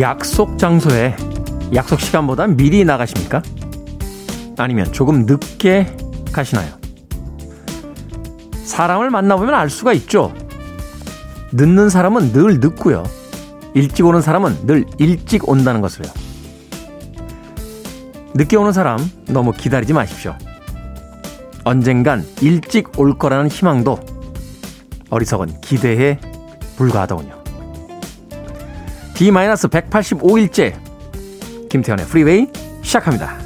약속 장소에 약속 시간보다 미리 나가십니까? 아니면 조금 늦게 가시나요? 사람을 만나보면 알 수가 있죠. 늦는 사람은 늘 늦고요. 일찍 오는 사람은 늘 일찍 온다는 것을요. 늦게 오는 사람 너무 기다리지 마십시오. 언젠간 일찍 올 거라는 희망도 어리석은 기대에 불과하더군요. D-185일째 김태현의 프리웨이 시작합니다.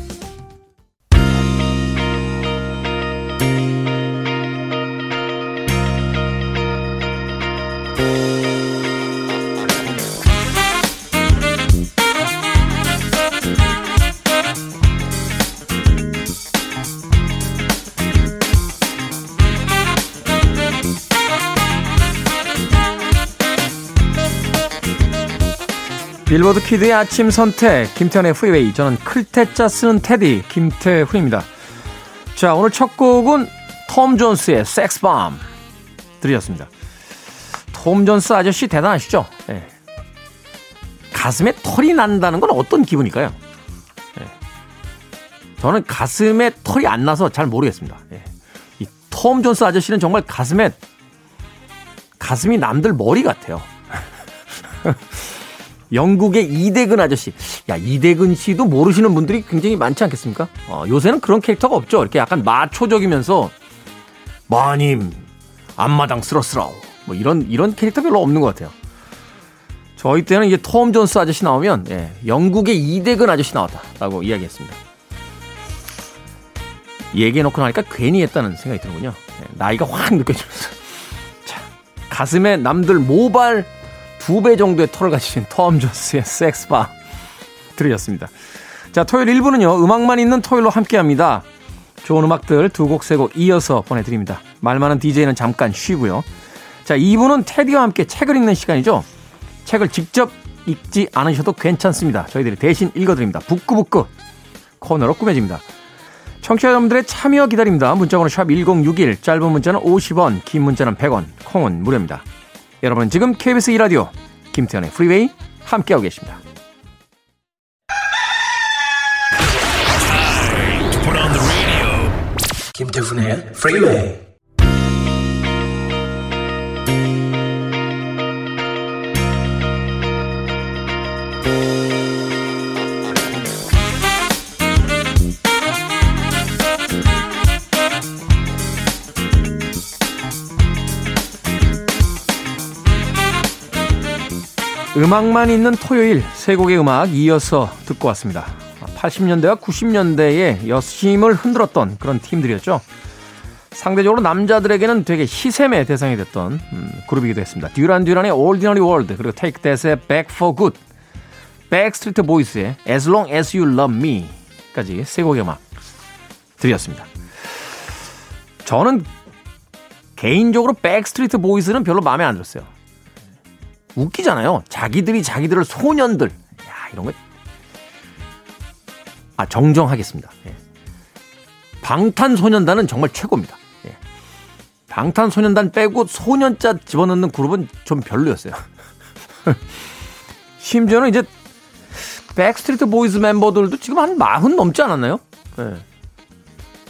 빌보드 키드의 아침 선택 김태훈의 프리웨이 저는 클 태 자 쓰는 테디 김태훈입니다. 자 오늘 첫 곡은 톰 존스의 Sex Bomb 들으셨습니다. 톰 존스 아저씨 대단하시죠? 네. 가슴에 털이 난다는 건 어떤 기분일까요? 네. 저는 가슴에 털이 안 나서 잘 모르겠습니다. 네. 이 톰 존스 아저씨는 정말 가슴에 가슴이 남들 머리 같아요. 영국의 이대근 아저씨. 야, 이대근 씨도 모르시는 분들이 굉장히 많지 않겠습니까? 어, 요새는 그런 캐릭터가 없죠. 이렇게 약간 마초적이면서, 마님, 앞마당 쓰러쓰러워. 뭐 이런, 이런 캐릭터 별로 없는 것 같아요. 저희 때는 이제 톰 존스 아저씨 나오면, 예, 영국의 이대근 아저씨 나왔다라고 이야기했습니다. 얘기해놓고 나니까 괜히 했다는 생각이 드는군요. 예, 나이가 확 느껴지면서. 자, 가슴에 남들 모발 두 배 정도의 털을 가지신 톰 존스의 섹스바 들으셨습니다. 자, 토요일 1부는요, 음악만 있는 토요일로 함께 합니다. 좋은 음악들 두 곡, 세 곡 이어서 보내드립니다. 말 많은 DJ는 잠깐 쉬고요. 자, 2부는 테디와 함께 책을 읽는 시간이죠. 책을 직접 읽지 않으셔도 괜찮습니다. 저희들이 대신 읽어드립니다. 북구북구 코너로 꾸며집니다. 청취자 여러분들의 참여 기다립니다. 문자번호 샵 1061, 짧은 문자는 50원, 긴 문자는 100원, 콩은 무료입니다. 여러분 지금 KBS 2라디오 김태훈의 프리웨이 함께하고 계십니다. 김태훈의 프리웨이 음악만 있는 토요일 세 곡의 음악 이어서 듣고 왔습니다. 80년대와 90년대에 여심을 흔들었던 그런 팀들이었죠. 상대적으로 남자들에게는 되게 시샘의 대상이 됐던 음, 그룹이기도 했습니다. 듀란 듀란의 Ordinary World 그리고 Take That의 Back for Good 백스트리트 보이스의 As Long As You Love Me까지 세 곡의 음악 드렸습니다. 저는 개인적으로 백스트리트 보이스는 별로 마음에 안 들었어요. 웃기잖아요. 자기들이 자기들을 소년들. 야, 이런 거. 아, 정정하겠습니다. 예. 방탄소년단은 정말 최고입니다. 예. 방탄소년단 빼고 소년자 집어넣는 그룹은 좀 별로였어요. 심지어는 이제 백스트리트 보이즈 멤버들도 지금 한 마흔 넘지 않았나요? 예.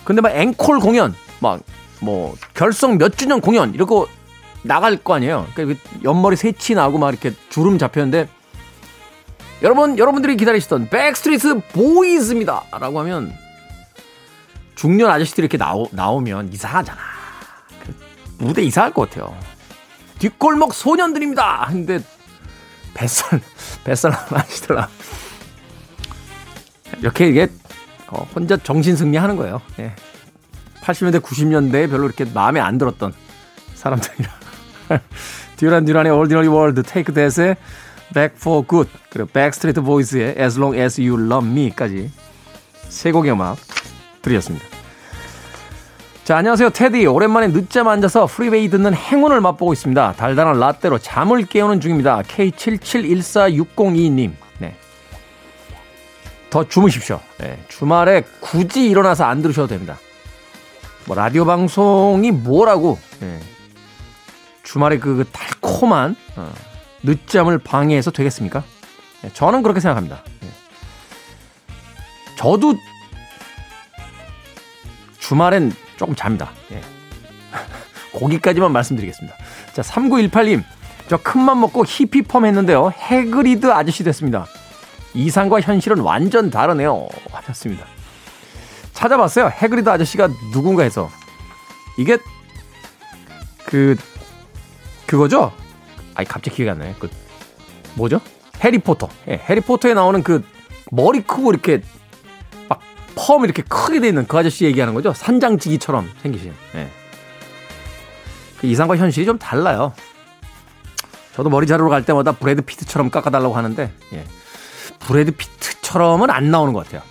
근데 막 앵콜 공연, 막 뭐 결성 몇 주년 공연 이러고 나갈 거 아니에요. 그러니까 옆머리 새치 나고 막 이렇게 주름 잡혔는데 여러분 여러분들이 기다리시던 백스트리트 보이즈입니다. 라고 하면 중년 아저씨들이 이렇게 나오, 나오면 이상하잖아. 그 무대 이상할 것 같아요. 뒷골목 소년들입니다. 근데 뱃살 뱃살 하시더라. 이렇게 이게 어, 혼자 정신 승리하는 거예요. 예. 80년대 90년대에 별로 이렇게 마음에 안 들었던 사람들이라. 듀란 듀란의 Ordinary World, Take That의 Back for Good, 그리고 Backstreet Boys의 As Long As You Love Me까지 세 곡의 음악 들으셨습니다. 자, 안녕하세요. 테디. 오랜만에 늦잠 안 자서 프리웨이 듣는 행운을 맛보고 있습니다. 달달한 라떼로 잠을 깨우는 중입니다. K77146022님. 네. 더 주무십시오. 네. 주말에 굳이 일어나서 안 들으셔도 됩니다. 뭐, 라디오 방송이 뭐라고, 네. 주말에 그, 그 달콤한 어, 늦잠을 방해해서 되겠습니까? 예, 저는 그렇게 생각합니다. 예. 저도 주말엔 조금 잡니다. 예. 거기까지만 말씀드리겠습니다. 자, 3918님. 저 큰맘 먹고 히피펌 했는데요. 해그리드 아저씨 됐습니다. 이상과 현실은 완전 다르네요. 하셨습니다. 찾아봤어요. 해그리드 아저씨가 누군가 해서. 이게, 그, 그거죠? 아니, 갑자기 기억이 안 나요. 그, 뭐죠? 해리포터. 예, 해리포터에 나오는 그 머리 크고 이렇게 막 펌 이렇게 크게 돼 있는 그 아저씨 얘기하는 거죠. 산장지기처럼 생기신. 예. 그 이상과 현실이 좀 달라요. 저도 머리 자르러 갈 때마다 브래드 피트처럼 깎아달라고 하는데, 예. 브래드 피트처럼은 안 나오는 것 같아요.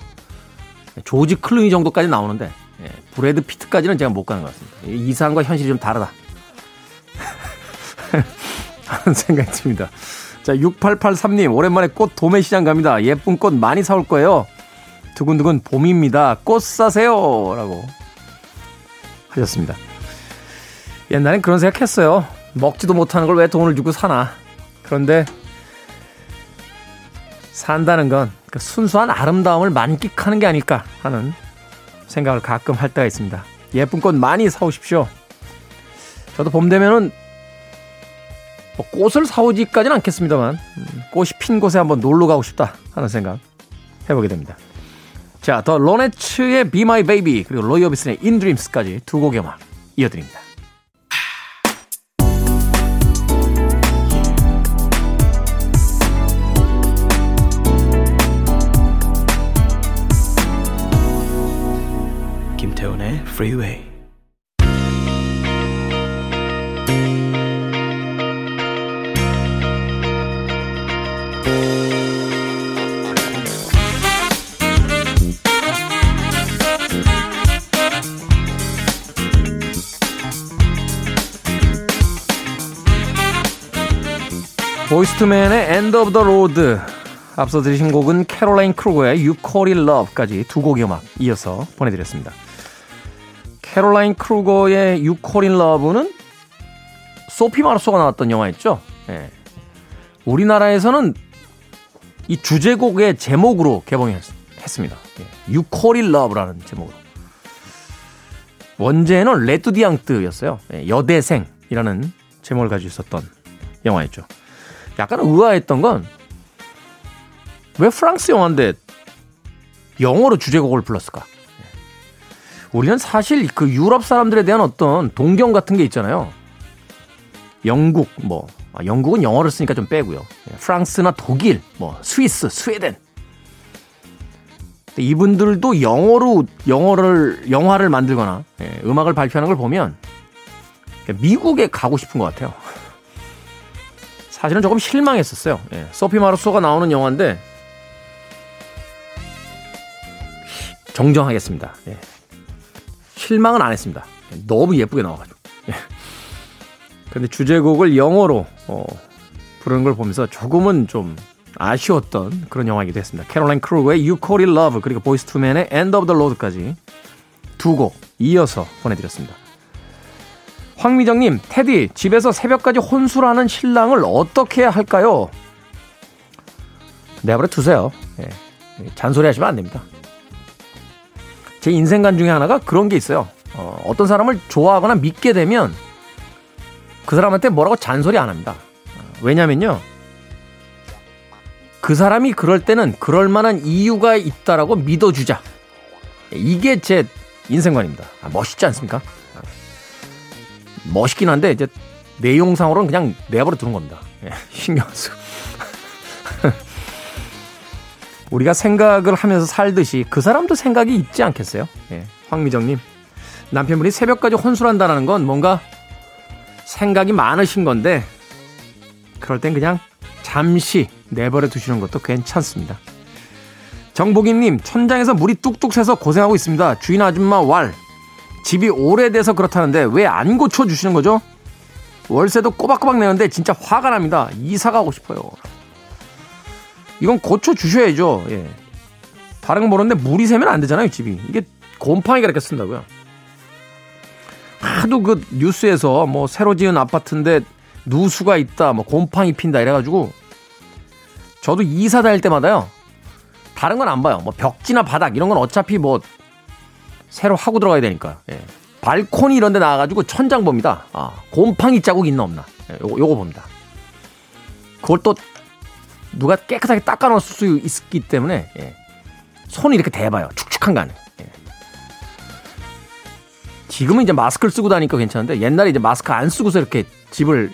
조지 클루니 정도까지 나오는데, 예. 브래드 피트까지는 제가 못 가는 것 같습니다. 이상과 현실이 좀 다르다. 하는 생각이 듭니다. 자, 6883님, 오랜만에 꽃 도매시장 갑니다. 예쁜 꽃 많이 사올 거예요. 두근두근 봄입니다. 꽃 사세요. 라고 하셨습니다. 옛날엔 그런 생각 했어요. 먹지도 못하는 걸 왜 돈을 주고 사나. 그런데 산다는 건 그 순수한 아름다움을 만끽하는 게 아닐까 하는 생각을 가끔 할 때가 있습니다. 예쁜 꽃 많이 사오십시오. 저도 봄 되면은 뭐 꽃을 사오지까지는 않겠습니다만 음, 꽃이 핀 곳에 한번 놀러 가고 싶다 하는 생각 해보게 됩니다. 자, 더 로네츠의 Be My Baby 그리고 로이 오비슨의 In Dreams까지 두 곡의 음악 이어드립니다. 김태훈의 Freeway 보이스투맨의 End of the Road 앞서 들으신 곡은 캐롤라인 크루거의 You Call It Love까지 두 곡의 음악 이어서 보내드렸습니다. 캐롤라인 크루거의 You Call It Love는 소피 마르소가 나왔던 영화였죠. 예. 우리나라에서는 이 주제곡의 제목으로 개봉했습니다. 예. You Call It Love라는 제목으로. 원제는 L'Étudiante였어요. 예. 여대생이라는 제목을 가지고 있었던 영화였죠. 약간 의아했던 건 왜 프랑스 영화인데 영어로 주제곡을 불렀을까? 우리는 사실 그 유럽 사람들에 대한 어떤 동경 같은 게 있잖아요. 영국, 뭐, 아, 영국은 영어를 쓰니까 좀 빼고요. 프랑스나 독일, 뭐, 스위스, 스웨덴. 이분들도 영어로, 영어를, 영화를 만들거나, 예, 음악을 발표하는 걸 보면, 미국에 가고 싶은 것 같아요. 사실은 조금 실망했었어요. 예, 소피 마르소가 나오는 영화인데 정정하겠습니다. 예. 실망은 안 했습니다. 너무 예쁘게 나와가지고. 예. 근데 주제곡을 영어로 어, 부르는 걸 보면서 조금은 좀 아쉬웠던 그런 영화이기도 했습니다. 캐롤라인 크루거의 You Call It Love 그리고 보이스 투맨의 End of the Road까지 두 곡 이어서 보내드렸습니다. 황미정님, 테디, 집에서 새벽까지 혼술하는 신랑을 어떻게 해야 할까요? 내버려 두세요. 예. 잔소리 하시면 안 됩니다. 제 인생관 중에 하나가 그런 게 있어요. 어, 어떤 사람을 좋아하거나 믿게 되면 그 사람한테 뭐라고 잔소리 안 합니다. 왜냐면요. 그 사람이 그럴 때는 그럴 만한 이유가 있다라고 믿어주자. 이게 제 인생관입니다. 아, 멋있지 않습니까? 멋있긴 한데 이제 내용상으로는 그냥 내버려 두는 겁니다. 예, 신경 안 쓰고. 우리가 생각을 하면서 살듯이 그 사람도 생각이 있지 않겠어요? 예, 황미정님. 남편분이 새벽까지 혼술한다는 건 뭔가 생각이 많으신 건데, 그럴 땐 그냥 잠시 내버려 두시는 것도 괜찮습니다. 정복인님, 천장에서 물이 뚝뚝 새서 고생하고 있습니다. 주인 아줌마 왈. 집이 오래돼서 그렇다는데 왜 안 고쳐주시는 거죠? 월세도 꼬박꼬박 내는데 진짜 화가 납니다. 이사 가고 싶어요. 이건 고쳐주셔야죠. 예. 다른 건 모르는데 물이 새면 안 되잖아요, 집이. 이게 곰팡이가 이렇게 쓴다고요. 하도 그 뉴스에서 뭐 새로 지은 아파트인데 누수가 있다, 뭐 곰팡이 핀다 이래가지고 저도 이사 다닐 때마다요. 다른 건 안 봐요. 뭐 벽지나 바닥 이런 건 어차피 뭐 새로 하고 들어가야 되니까. 예. 발코니 이런 데 나와가지고 천장 봅니다. 아, 곰팡이 자국 있나 없나. 예, 요거, 요거 봅니다. 그걸 또 누가 깨끗하게 닦아놓을 수 있기 때문에 예. 손이 이렇게 대봐요. 축축한 거 예. 지금은 이제 마스크를 쓰고 다니니까 괜찮은데 옛날에 이제 마스크 안 쓰고서 이렇게 집을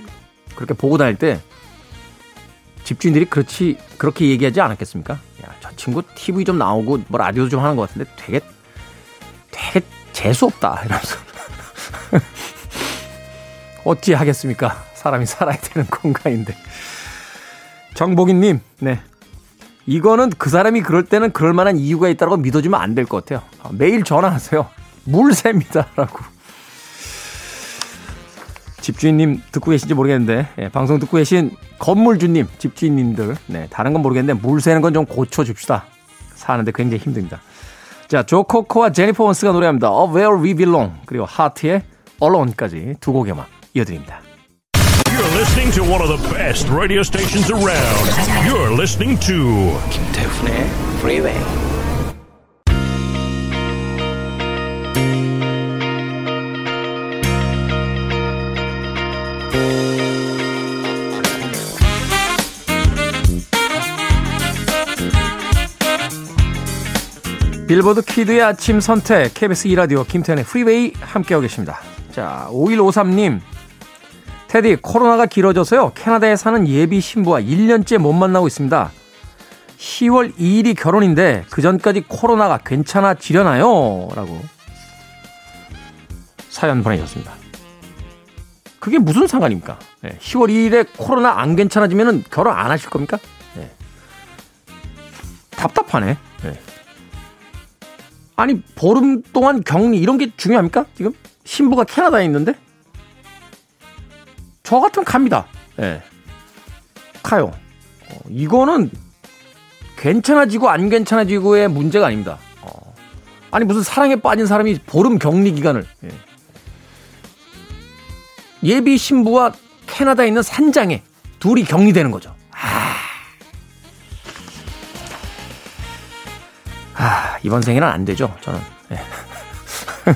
그렇게 보고 다닐 때 집주인들이 그렇지 그렇게 얘기하지 않았겠습니까? 야, 저 친구 TV 좀 나오고 뭐 라디오도 좀 하는 것 같은데 되게 재수 없다 이러면서 어찌 하겠습니까? 사람이 살아야 되는 공간인데. 정복인님, 네. 이거는 그 사람이 그럴 때는 그럴 만한 이유가 있다고 믿어주면 안 될 것 같아요. 아, 매일 전화하세요. 물새입니다. 라고. 집주인님 듣고 계신지 모르겠는데, 예, 방송 듣고 계신 건물주님, 집주인님들, 네, 다른 건 모르겠는데, 물새는 건 좀 고쳐줍시다. 사는데 굉장히 힘듭니다. 자, 조코코와 제니퍼 원스가 노래합니다. Of Where We Belong. 그리고 하트의 Alone까지 두 곡의 음악 이어드립니다. You're listening to one of the best radio stations around. You're listening to 김태훈의 Freeway. 빌보드 키드의 아침 선택 KBS 2라디오 김태훈의 프리웨이 함께하고 계십니다. 자 5153님 테디 코로나가 길어져서요 캐나다에 사는 예비 신부와 1년째 못 만나고 있습니다. 10월 2일이 결혼인데 그 전까지 코로나가 괜찮아지려나요? 라고 사연 보내셨습니다. 그게 무슨 상관입니까? 네, 10월 2일에 코로나 안 괜찮아지면 결혼 안 하실 겁니까? 네. 답답하네. 네. 아니 보름 동안 격리 이런 게 중요합니까? 지금 신부가 캐나다에 있는데 저 같으면 갑니다. 예. 네. 가요. 어, 이거는 괜찮아지고 안 괜찮아지고의 문제가 아닙니다. 어. 아니 무슨 사랑에 빠진 사람이 보름 격리 기간을 예. 비 신부와 캐나다에 있는 산장에 둘이 격리되는 거죠. 아, 이번 생에는 안 되죠, 저는. 네.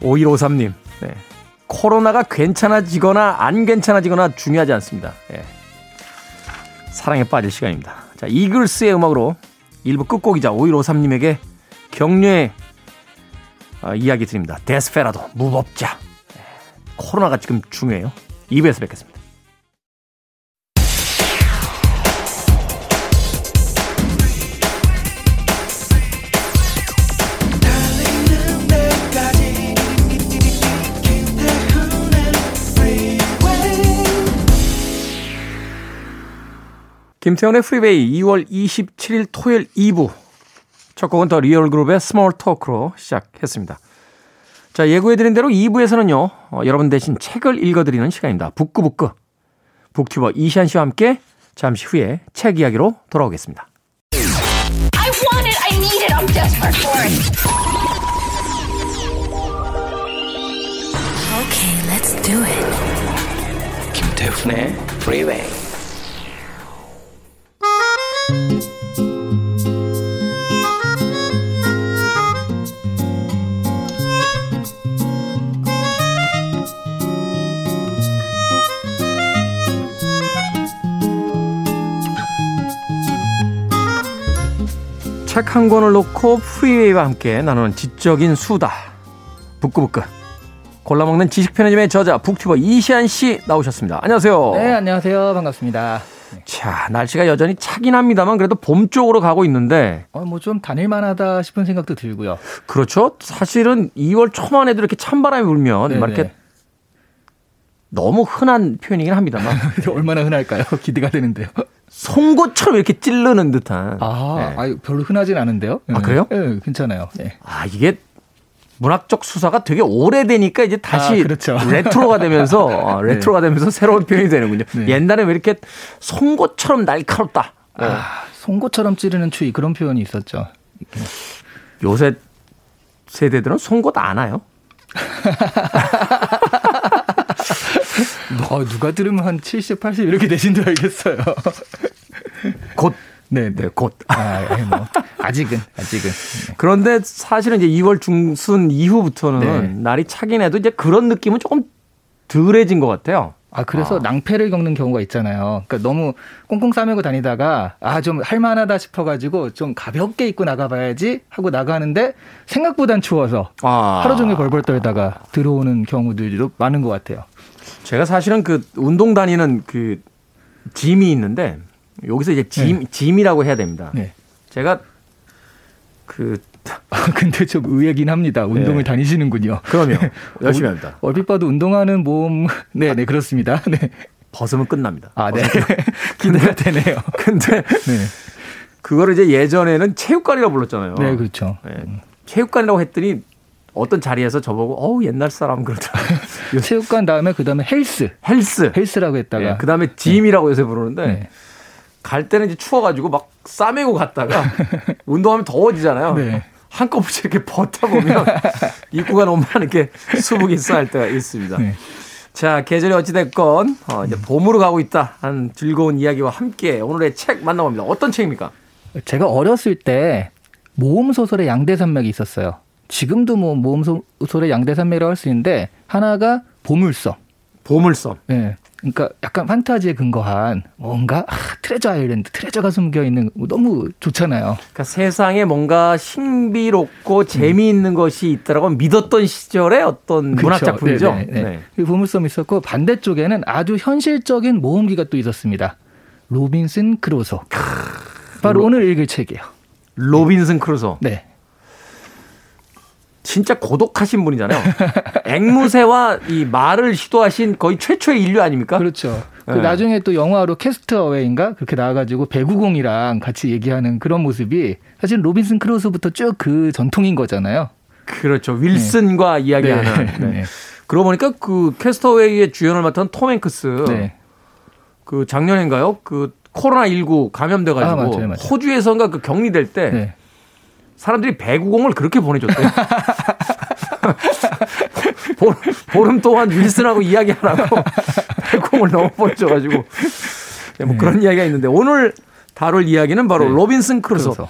5153님, 네. 코로나가 괜찮아지거나 안 괜찮아지거나 중요하지 않습니다. 네. 사랑에 빠질 시간입니다. 자, 이글스의 음악으로 일부 끝곡이자 5153님에게 격려의 어, 이야기 드립니다. 데스페라도, 무법자. 네. 코로나가 지금 중요해요. 2부에서 뵙겠습니다. 김태훈의 프리웨이 2월 27일 토요일 2부. 첫 곡은 더 리얼 그룹의 Small Talk로 시작했습니다. 자, 예고해드린 대로 2부에서는요, 어, 여러분 대신 책을 읽어드리는 시간입니다. 북구북구. 북튜버 이시한 씨와 함께 잠시 후에 책 이야기로 돌아오겠습니다. I want it, I need it, I'm desperate for it. Okay, let's do it. 김태훈의 Freeway. 책 한 권을 놓고 프리웨이와 함께 나누는 지적인 수다. 북구북구. 골라먹는 지식 편의점의 저자 북튜버 이시안 씨 나오셨습니다. 안녕하세요. 네, 안녕하세요. 반갑습니다. 자, 날씨가 여전히 차긴 합니다만 그래도 봄 쪽으로 가고 있는데. 어, 뭐 좀 다닐만 하다 싶은 생각도 들고요. 그렇죠. 사실은 2월 초만 해도 이렇게 찬바람이 불면 네네. 이렇게 너무 흔한 표현이긴 합니다만. 얼마나 흔할까요? 기대가 되는데요. 송곳처럼 이렇게 찌르는 듯한. 아, 네. 아 별로 흔하진 않은데요. 아, 그래요? 네, 괜찮아요. 네. 아, 이게 문학적 수사가 되게 오래되니까 이제 다시 아, 그렇죠. 레트로가 되면서 어, 네. 레트로가 되면서 새로운 표현이 되는군요. 네. 옛날에 왜 이렇게 송곳처럼 날카롭다. 아, 어. 송곳처럼 찌르는 추위 그런 표현이 있었죠. 요새 세대들은 송곳 안 와요? 어, 누가 들으면 한 70, 80 이렇게 되신 줄 알겠어요. 곧. 네, 네, 네. 곧. 아, 예, 뭐 아직은 아직은. 네. 그런데 사실은 이제 2월 중순 이후부터는 네. 날이 차긴 해도 이제 그런 느낌은 조금 덜해진 것 같아요. 아 그래서 아. 낭패를 겪는 경우가 있잖아요. 그러니까 너무 꽁꽁 싸매고 다니다가 아 좀 할만하다 싶어가지고 좀 가볍게 입고 나가봐야지 하고 나가는데 생각보단 추워서 아. 하루 종일 벌벌 떨다가 들어오는 경우들도 많은 것 같아요. 제가 사실은 그 운동 다니는 그 짐이 있는데 여기서 이제 짐, 짐이라고 해야 됩니다. 네. 제가 그 아, 근데 좀 의외긴 합니다. 운동을 네. 다니시는군요. 그럼요. 열심히 합니다. 얼핏 봐도 운동하는 몸, 네, 네, 그렇습니다. 네. 벗으면 끝납니다. 아, 네. 기대가 되네요. 근데 네. 그거를 이제 예전에는 체육관이라고 불렀잖아요. 네, 그렇죠. 예. 체육관이라고 했더니 어떤 자리에서 저보고 어우 옛날 사람 그러더라고요. 체육관 다음에 그 다음에 헬스. 헬스. 헬스라고 했다가. 예, 그다음에 짐이라고 요새 부르는데 네. 갈 때는 이제 추워가지고 막 싸매고 갔다가 운동하면 더워지잖아요. 네. 한꺼번에 이렇게 버타 보면 입구가 너무 이렇게 수북이 쌓일 때가 있습니다. 네. 자 계절이 어찌 됐건 어, 이제 봄으로 가고 있다 하는 즐거운 이야기와 함께 오늘의 책 만나봅니다. 어떤 책입니까? 제가 어렸을 때 모험 소설의 양대 산맥이 있었어요. 지금도 뭐 모험 소- 소설의 양대산맥이라고 할 수 있는데 하나가 보물섬. 보물섬. 예. 그러니까 약간 판타지에 근거한 뭔가 아, Treasure Island, treasure가 숨겨 있는 거 너무 좋잖아요. 그러니까 세상에 뭔가 신비롭고 재미있는 것이 있다라고 믿었던 시절의 어떤 문학 그렇죠. 작품이죠. 네, 네, 네. 네. 그 보물섬 있었고 반대쪽에는 아주 현실적인 모험기가 또 있었습니다. 로빈슨 크루소. 바로 오늘 읽을 책이에요. 로빈슨 크루소. 네. 진짜 고독하신 분이잖아요. 앵무새와 이 말을 시도하신 거의 최초의 인류 아닙니까? 그렇죠. 그 네. 나중에 또 영화로 캐스트어웨이인가 그렇게 나와가지고 배구공이랑 같이 얘기하는 그런 모습이 사실 로빈슨 크루소부터 쭉 그 전통인 거잖아요. 그렇죠. 윌슨과 이야기하는. 네. 네. 그러고 보니까 그 캐스터웨이의 주연을 맡은 톰 행크스. 네. 그 작년인가요? 그 코로나 19 감염돼가지고 아, 맞아요, 맞아요. 호주에선가 그 격리될 때 네. 사람들이 배구공을 그렇게 보내줬대요. 보- 보름 동안 윌슨하고 이야기 안 하고 배구공을 너무 보내줘가지고 네, 뭐 그런 이야기가 있는데 오늘 다룰 이야기는 바로 네. 로빈슨 크루소. 크루소.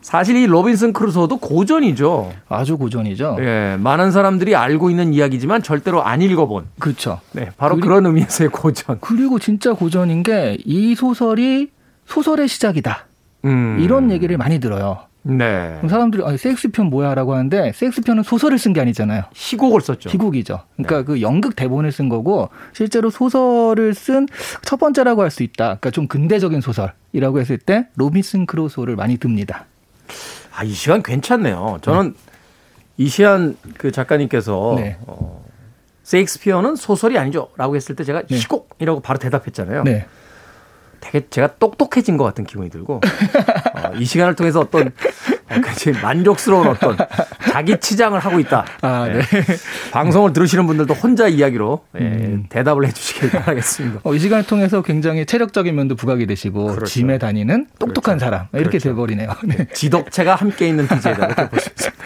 사실 이 로빈슨 크루소도 고전이죠. 아주 고전이죠. 예, 많은 사람들이 알고 있는 이야기지만 절대로 안 읽어본. 그렇죠. 네, 바로 그리- 그런 의미에서의 고전. 그리고 진짜 고전인 게 이 소설이 소설의 시작이다. 음. 이런 얘기를 많이 들어요. 네. 그럼 사람들이 아, 섹스편 뭐야라고 하는데 섹스편은 소설을 쓴 게 아니잖아요. 희곡을 썼죠. 희곡이죠. 그러니까 네. 그 연극 대본을 쓴 거고 실제로 소설을 쓴 첫 번째라고 할 수 있다. 그러니까 좀 근대적인 소설이라고 했을 때 로빈슨 크루소를 많이 듭니다. 아, 이 시간 괜찮네요. 저는 이 시간 그 작가님께서 네. 어, 셰익스피어는 소설이 아니죠라고 했을 때 제가 네. 희곡이라고 바로 대답했잖아요. 네. 되게 제가 똑똑해진 것 같은 기분이 들고 어, 이 시간을 통해서 어떤 어, 굉장히 만족스러운 어떤 자기 치장을 하고 있다. 아, 예. 네. 방송을 들으시는 분들도 혼잣말로 예, 음. 대답을 해주시길 바라겠습니다. 어, 이 시간을 통해서 굉장히 체력적인 면도 부각이 되시고 그렇죠. 짐에 다니는 똑똑한 사람 이렇게 그렇죠. 돼버리네요. 네. 지덕체가 함께 있는 DJ다 이렇게 있습니다.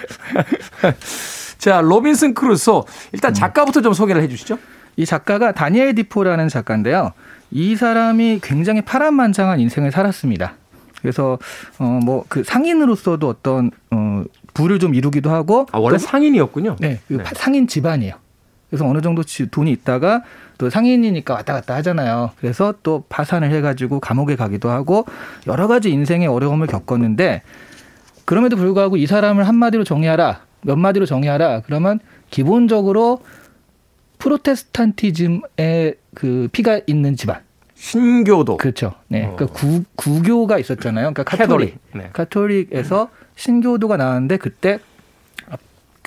자, 로빈슨 크루소 일단 작가부터 좀 소개를 해 주시죠. 이 작가가 다니엘 디포라는 작가인데요. 이 사람이 굉장히 파란만장한 인생을 살았습니다. 그래서 어 뭐 그 상인으로서도 어떤 어 부를 좀 이루기도 하고 아, 원래 또- 상인이었군요. 네, 그 네. 파- 상인 집안이에요. 그래서 어느 정도 지- 돈이 있다가 또 상인이니까 왔다 갔다 하잖아요. 그래서 또 파산을 해가지고 감옥에 가기도 하고 여러 가지 인생의 어려움을 겪었는데 그럼에도 불구하고 이 사람을 한 마디로 정의하라, 몇 마디로 정의하라. 그러면 기본적으로 프로테스탄티즘의 그 피가 있는 집안. 신교도. 그렇죠. 네. 어. 그러니까 구, 구교가 있었잖아요. 그러니까 카톨릭. 캐톨릭. 네. 카톨릭에서 신교도가 나왔는데 그때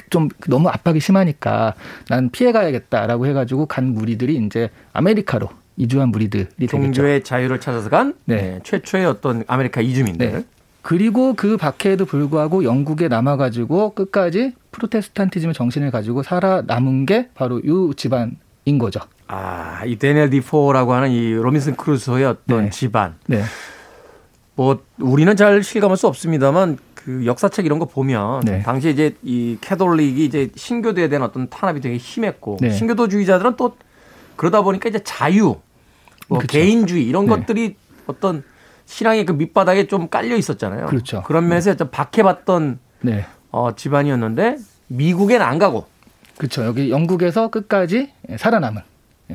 좀 너무 압박이 심하니까 난 피해 가야겠다라고 해가지고 간 무리들이 이제 아메리카로 이주한 무리들이 되겠죠. 종교의 자유를 찾아서 간 네. 네, 최초의 어떤 아메리카 이주민들. 네. 그리고 그 밖에도 불구하고 영국에 남아가지고 끝까지 프로테스탄티즘의 정신을 가지고 살아남은 게 바로 이 집안인 거죠. 아, 이 데니엘 디포라고 하는 이 로빈슨 크루소의 어떤 네. 집안. 네. 뭐 우리는 잘 실감할 수 없습니다만 그 역사책 이런 거 보면 네. 당시에 이제 이 캐톨릭이 이제 신교도에 대한 어떤 탄압이 되게 심했고 네. 신교도주의자들은 또 그러다 보니까 이제 자유, 뭐. 개인주의 이런 네. 것들이 어떤 신앙의 그 밑바닥에 좀 깔려 있었잖아요. 그렇죠. 그런 면에서 좀 박해받던 네. 어, 집안이었는데 미국엔 안 가고 그렇죠. 여기 영국에서 끝까지 살아남은 예,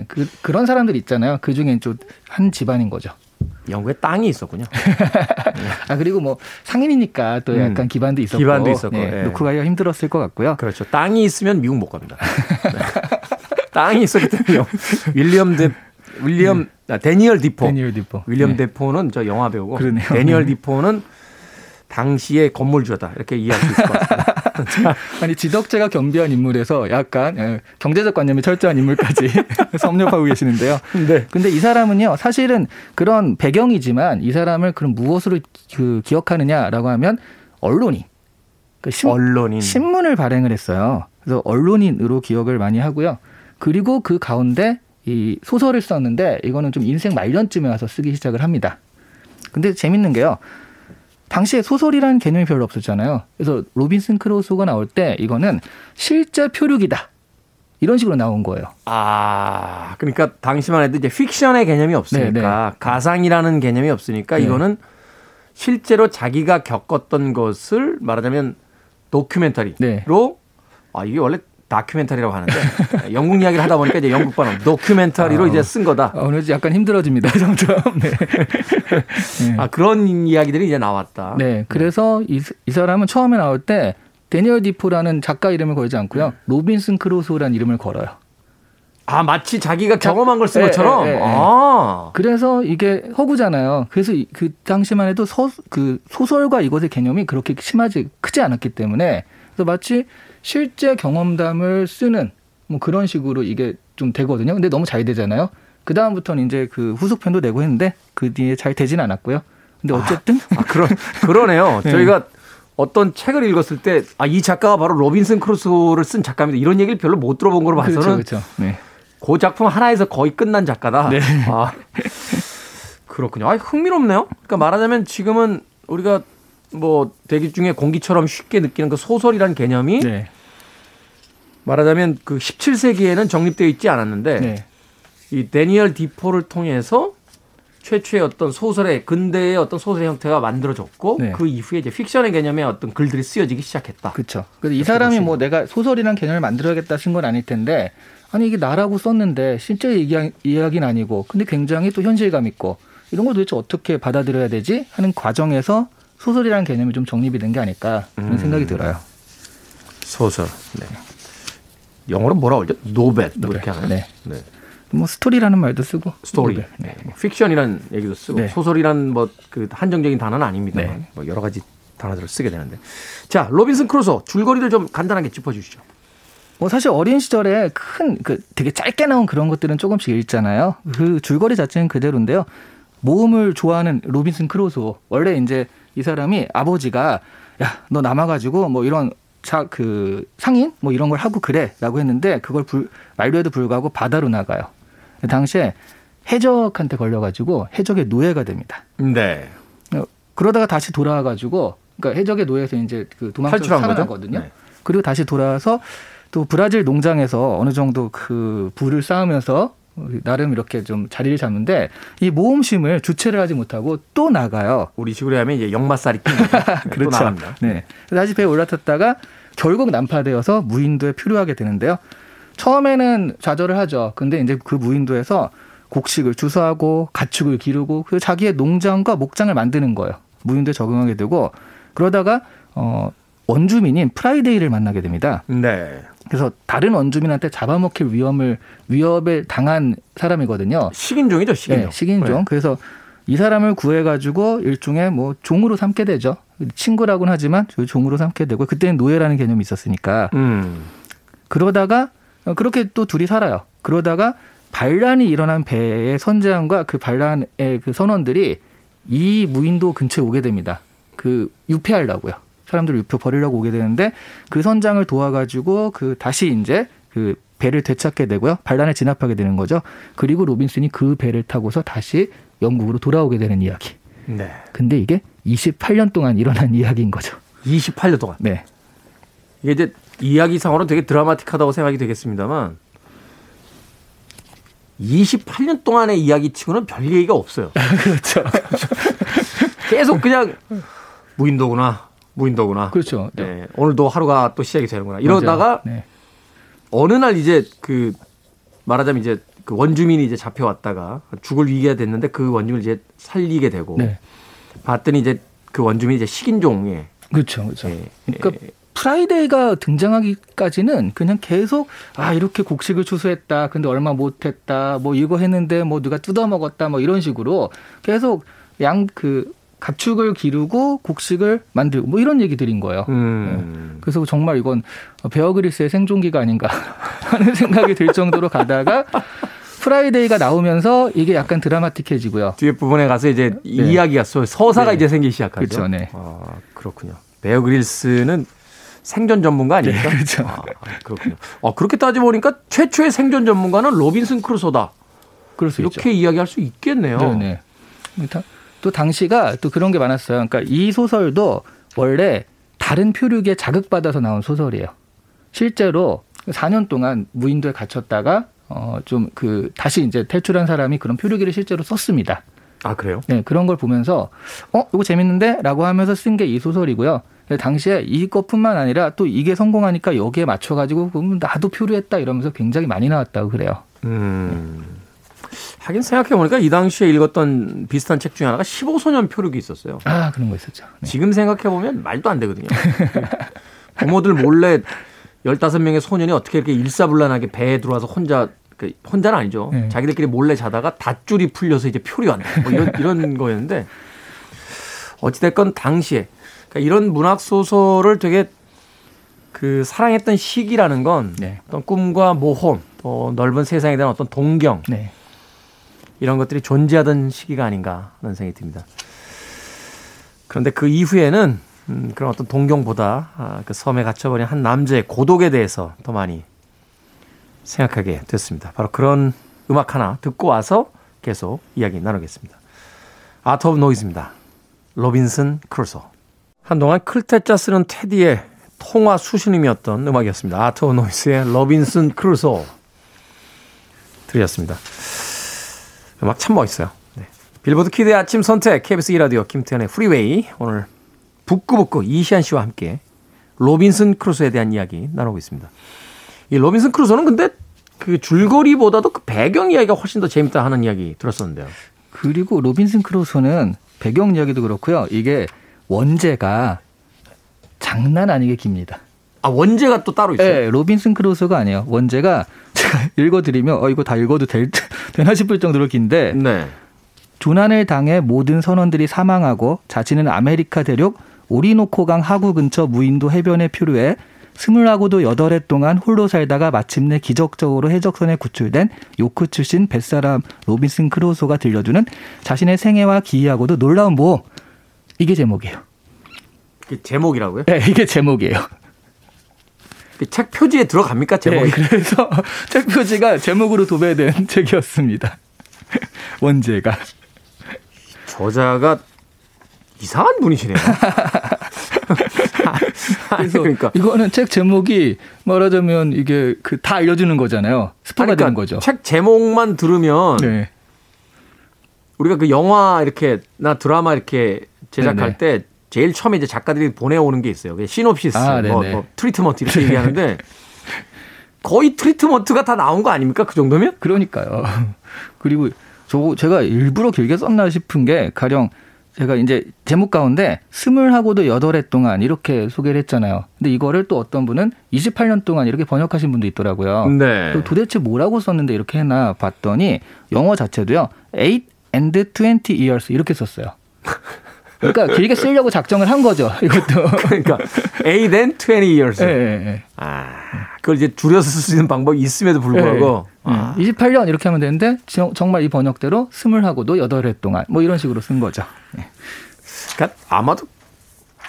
그, 그런 사람들 있잖아요. 그 중에 좀 한 집안인 거죠. 영국에 땅이 있었군요. 아 그리고 뭐 상인이니까 또 약간 음. 기반도 있었고, 기반도 있었고, 예, 예. 놓고 가기가 힘들었을 것 같고요. 그렇죠. 땅이 있으면 미국 못 갑니다. 네. 땅이 있었기 때문에 윌리엄 데 윌리엄 아, 데니얼 디포. 데니얼 디포. 윌리엄 네. 데포는 저 영화배우고 그러네요. 데니얼 디포는 당시의 건물주다 이렇게 이해할 수 있을 것 같습니다. 아니 지덕재가 겸비한 인물에서 약간 예, 경제적 관념이 철저한 인물까지 섭렵하고 계시는데요. 네. 근데 이 사람은요, 사실은 그런 배경이지만 이 사람을 그럼 무엇으로 그 기억하느냐라고 하면 언론인, 그 신, 언론인. 신문을 발행을 했어요. 그래서 언론인으로 기억을 많이 하고요. 그리고 그 가운데 이 소설을 썼는데 이거는 좀 인생 말년쯤에 와서 쓰기 시작을 합니다. 근데 재밌는 게요. 당시에 소설이라는 개념이 별로 없었잖아요. 그래서 로빈슨 크루소가 나올 때 이거는 실제 표류기다. 이런 식으로 나온 거예요. 아, 그러니까 당시만 해도 이제 픽션의 개념이 없으니까 네, 가상이라는 개념이 없으니까 네. 이거는 실제로 자기가 겪었던 것을 말하자면 documentary로 네. 아 이게 원래 다큐멘터리라고 하는데 영국 이야기를 하다 보니까 이제 영국 발음 documentary로 아. 이제 쓴 거다. 아, 오늘 약간 힘들어집니다. 점점. 네. 네. 아 그런 이야기들이 이제 나왔다. 네, 그래서 이, 이 사람은 처음에 나올 때 데니얼 디포라는 작가 이름을 걸지 않고요. 로빈슨 크루소라는 이름을 걸어요. 아 마치 자기가 경험한 걸 쓴 예, 것처럼. 예, 예, 예. 아. 그래서 이게 허구잖아요. 그래서 이- 그 당시만 해도 서, 그 소설과 이것의 개념이 그렇게 심하지 크지 않았기 때문에 그래서 마치 실제 경험담을 쓰는 뭐 그런 식으로 이게 좀 되거든요. 근데 너무 잘 되잖아요. 그 다음부터는 이제 그 후속편도 내고 했는데 그 뒤에 잘 되진 않았고요. 근데 어쨌든 아, 그런 그러네요. 네. 저희가 어떤 책을 읽었을 때 아 이 작가가 바로 로빈슨 크루소를 쓴 작가입니다. 이런 얘기를 별로 못 들어본 거로 봐서는 그렇죠, 그렇죠. 네. 그 작품 하나에서 거의 끝난 작가다. 네. 아, 그렇군요. 아, 흥미롭네요. 그러니까 말하자면 지금은 우리가 뭐 대기 중에 공기처럼 쉽게 느끼는 그 소설이라는 개념이 네. 말하자면 그 17세기에는 정립되어 있지 않았는데 네. 이 데니얼 디포를 통해서 최초의 어떤 소설의 근대의 어떤 소설의 형태가 만들어졌고 네. 그 이후에 이제 픽션의 개념의 어떤 글들이 쓰여지기 시작했다. 그렇죠. 그래서 이 사람이 뭐 내가 소설이란 개념을 만들어야겠다 쓴 건 아닐 텐데 아니 이게 나라고 썼는데 실제 이야, 이야기는 아니고 근데 굉장히 또 현실감 있고 이런 걸 도대체 어떻게 받아들여야 되지 하는 과정에서 소설이라는 개념이 좀 정립이 된 게 아닐까 그런 음. 생각이 들어요. 소설. 네. 영어로 뭐라 그러죠? novel. 뭐 novel. 이렇게 하나요? 네. 네. 뭐 스토리라는 말도 쓰고 스토리. novel. 네. 뭐 픽션이라는 얘기도 쓰고 네. 소설이란 뭐 그 한정적인 단어는 아닙니다만 네. 뭐 여러 가지 단어들을 쓰게 되는데. 자, 로빈슨 크루소 줄거리를 좀 간단하게 짚어 주시죠. 뭐 사실 어린 시절에 큰 그 되게 짧게 나온 그런 것들은 조금씩 읽잖아요. 그 줄거리 자체는 그대로인데요. 모험을 좋아하는 로빈슨 크루소 원래 이제 이 사람이 아버지가 야 너 남아가지고 뭐 이런 자 그 상인 뭐 이런 걸 하고 그래라고 했는데 그걸 불, 만료에도 불구하고 바다로 나가요. 그 당시에 해적한테 걸려가지고 해적의 노예가 됩니다. 네. 어, 그러다가 다시 돌아와가지고 그러니까 해적의 노예에서 이제 그 거죠? 살아나거든요. 네. 그리고 다시 돌아와서 또 브라질 농장에서 어느 정도 그 부를 쌓으면서 나름 이렇게 좀 자리를 잡는데 이 모험심을 주체를 하지 못하고 또 나가요. 우리 식으로 하면 이제 역마살이. 네, 또 나갑니다. 네. 다시 배에 올라탔다가 결국 난파되어서 무인도에 표류하게 되는데요. 처음에는 좌절을 하죠. 근데 이제 그 무인도에서 곡식을 재배하고 가축을 기르고 그 자기의 농장과 목장을 만드는 거예요. 무인도에 적응하게 되고 그러다가 어 원주민인 프라이데이를 만나게 됩니다. 네. 그래서 다른 원주민한테 잡아먹힐 위험을 위협을 당한 사람이거든요. 식인종이죠, 식인종. 네, 식인종. 그래서 이 사람을 구해가지고 일종의 뭐 종으로 삼게 되죠. 친구라고는 하지만 저 종으로 삼게 되고 그때는 노예라는 개념이 있었으니까 음. 그러다가 어, 그렇게 또 둘이 살아요. 그러다가 반란이 일어난 배의 선장과 그 반란의 그 선원들이 이 무인도 근처에 오게 됩니다. 그 유폐하려고요. 사람들을 유표 버리려고 오게 되는데 그 선장을 도와가지고 그 다시 이제 그 배를 되찾게 되고요. 반란을 진압하게 되는 거죠. 그리고 로빈슨이 그 배를 타고서 다시 영국으로 돌아오게 되는 이야기. 네. 근데 이게 28년 동안 일어난 이야기인 거죠. 28년 동안. 네. 이게 이제 이야기상으로 되게 드라마틱하다고 생각이 되겠습니다만 28년 동안의 이야기 치고는 별 얘기가 없어요. 그렇죠. 계속 그냥 무인도구나. 무인도구나. 그렇죠. 네. 오늘도 하루가 또 시작이 되는구나. 이러다가 네. 어느 날 이제 그 말하자면 이제 그 원주민이 이제 잡혀왔다가 죽을 위기가 됐는데 그 원주민을 이제 살리게 되고 네. 봤더니 이제 그 원주민이 이제 식인종에 그렇죠. 그렇죠. 예, 그러니까 예. 프라이데이가 등장하기까지는 그냥 계속 아 이렇게 곡식을 추수했다 근데 얼마 못했다 뭐 이거 했는데 뭐 누가 뜯어 먹었다 뭐 이런 식으로 계속 양 그 가축을 기르고 곡식을 만들고 뭐 이런 얘기들인 거예요. 음. 그래서 정말 이건 베어 그릴스의 생존기가 아닌가 하는 생각이 들 정도로 가다가 프라이데이가 나오면서 이게 약간 드라마틱해지고요. 뒤에 부분에 가서 이제 이야기가 서- 서사가 네. 이제 생기기 시작하죠. 그렇죠, 네. 아, 그렇군요. 베어 그릴스는 생존 전문가 아닙니까? 네, 그렇죠. 아, 그렇군요. 어, 그렇게 따져보니까 최초의 생존 전문가는 로빈슨 크루소다. 그럴 수 있죠. 이렇게 이야기할 수 있겠네요. 네네. 다- 또 당시가 또 그런 게 많았어요. 그러니까 이 소설도 원래 다른 표류기에 자극받아서 나온 소설이에요. 실제로 4년 동안 무인도에 갇혔다가 어 좀 그 다시 이제 탈출한 사람이 그런 표류기를 실제로 썼습니다. 아, 그래요? 네, 그런 걸 보면서 어, 이거 재밌는데? 라고 하면서 쓴 게 이 소설이고요. 근데 당시에 이것뿐만 아니라 또 이게 성공하니까 여기에 맞춰가지고 그럼 나도 표류했다 이러면서 굉장히 많이 나왔다고 그래요. 음. 하긴 생각해보니까 이 당시에 읽었던 비슷한 책 중에 하나가 15소년 표류기 있었어요. 아, 그런 거 있었죠. 네. 지금 생각해보면 말도 안 되거든요. 부모들 몰래 15명의 소년이 어떻게 이렇게 일사불란하게 배에 들어와서 혼자, 그 혼자는 아니죠. 네. 자기들끼리 몰래 자다가 닷줄이 풀려서 이제 표류한다. 뭐 이런, 이런 거였는데 어찌됐건 당시에 그러니까 이런 문학 소설을 되게 그 사랑했던 시기라는 건 네. 어떤 꿈과 모험, 또 넓은 세상에 대한 어떤 동경 네. 이런 것들이 존재하던 시기가 아닌가 하는 생각이 듭니다. 그런데 그 이후에는 음, 그런 어떤 동경보다 아, 그 섬에 갇혀버린 한 남자의 고독에 대해서 더 많이 생각하게 됐습니다. 바로 그런 음악 하나 듣고 와서 계속 이야기 나누겠습니다. 아트 오브 노이즈입니다. 로빈슨 크루소. 한동안 클테짜 쓰는 테디의 통화 수신음이었던 음악이었습니다. 아트 오브 노이즈의 로빈슨 크루소 들으셨습니다. 음악 참 멋있어요. 네. 빌보드 키드의 아침 선택 KBS 2라디오 김태훈의 프리웨이 오늘 북구북구 이시안 씨와 함께 로빈슨 크루소에 대한 이야기 나누고 있습니다. 이 로빈슨 크루소는 근데 그 줄거리보다도 그 배경 이야기가 훨씬 더 재밌다 하는 이야기 들었었는데요. 그리고 로빈슨 크루소는 배경 이야기도 그렇고요. 이게 원제가 장난 아니게 깁니다. 아 원제가 또 따로 있어요. 네, 로빈슨 크루소가 아니에요. 원제가 제가 읽어드리면 어 이거 다 읽어도 될, 되나 싶을 정도로 긴데 네. 조난을 당해 모든 선원들이 사망하고 자신은 아메리카 대륙 오리노코강 하구 근처 무인도 해변에 표류해 스물하고도 여덟 해 동안 홀로 살다가 마침내 기적적으로 해적선에 구출된 요크 출신 뱃사람 로빈슨 크루소가 들려주는 자신의 생애와 기이하고도 놀라운 모험. 이게 제목이에요. 그 제목이라고요? 네, 이게 제목이에요. 그책 표지에 들어갑니까 제목이? 네, 그래서 책 표지가 제목으로 도배된 책이었습니다. 원제가. 저자가 이상한 분이시네요. 그래서 그러니까 이거는 책 제목이 말하자면 이게 그 다 알려주는 거잖아요. 스포가 그러니까 되는 거죠. 책 제목만 들으면 네. 우리가 그 영화 이렇게 나 드라마 이렇게 제작할 네네. 때 제일 처음에 이제 작가들이 보내오는 게 있어요. 시놉시스, 아, 뭐. 뭐 트리트먼트 이렇게 얘기하는데 거의 트리트먼트가 다 나온 거 아닙니까? 그 정도면? 그러니까요. 그리고 저 제가 일부러 길게 썼나 싶은 게 가령 제가 이제 제목 가운데 스물하고도 여덟 해 동안 이렇게 소개를 했잖아요. 근데 이거를 또 어떤 분은 28년 동안 이렇게 번역하신 분도 있더라고요. 네. 도대체 뭐라고 썼는데 이렇게 해나 봤더니 영어 자체도요. eight and twenty years 이렇게 썼어요. 그러니까 길게 쓰려고 작정을 한 거죠. 이것도. 그러니까 A then 20 years. 예, 예, 예. 아, 그걸 이제 줄여서 쓸 수 있는 방법이 있음에도 불구하고 예, 예. 아, 28년 이렇게 하면 되는데 정- 정말 이 번역대로 스물하고도 여덟 해 동안 뭐 이런 식으로 쓴 거죠. 예. 그러니까 아마도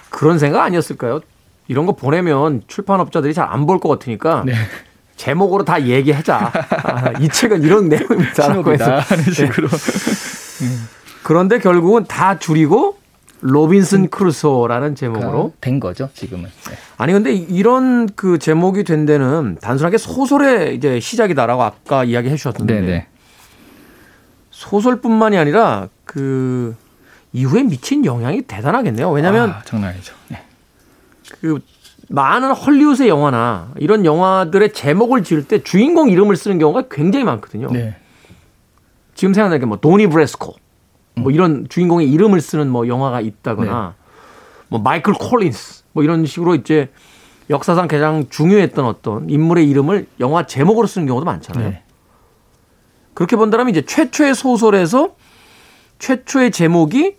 그런 생각 아니었을까요? 이런 거 보내면 출판업자들이 잘 안 볼 것 같으니까 네. 제목으로 다 얘기하자. 아, 이 책은 이런 내용입니다라고 해서 식으로. 그런데 결국은 다 줄이고 로빈슨 크루소라는 제목으로 된 거죠 지금은. 네. 아니 근데 이런 그 제목이 된 데는 단순하게 소설의 이제 시작이다라고 아까 이야기해 주셨는데 네네. 소설뿐만이 아니라 그 이후에 미친 영향이 대단하겠네요. 왜냐하면 아, 장난 아니죠. 네. 그 많은 헐리우드의 영화나 이런 영화들의 제목을 지을 때 주인공 이름을 쓰는 경우가 굉장히 많거든요. 네. 지금 생각나는 게 뭐 도니 브레스코 뭐 이런 주인공의 이름을 쓰는 뭐 영화가 있다거나 뭐 마이클 콜린스 뭐 이런 식으로 이제 역사상 가장 중요했던 어떤 인물의 이름을 영화 제목으로 쓰는 경우도 많잖아요. 네. 그렇게 본다면 이제 최초의 소설에서 최초의 제목이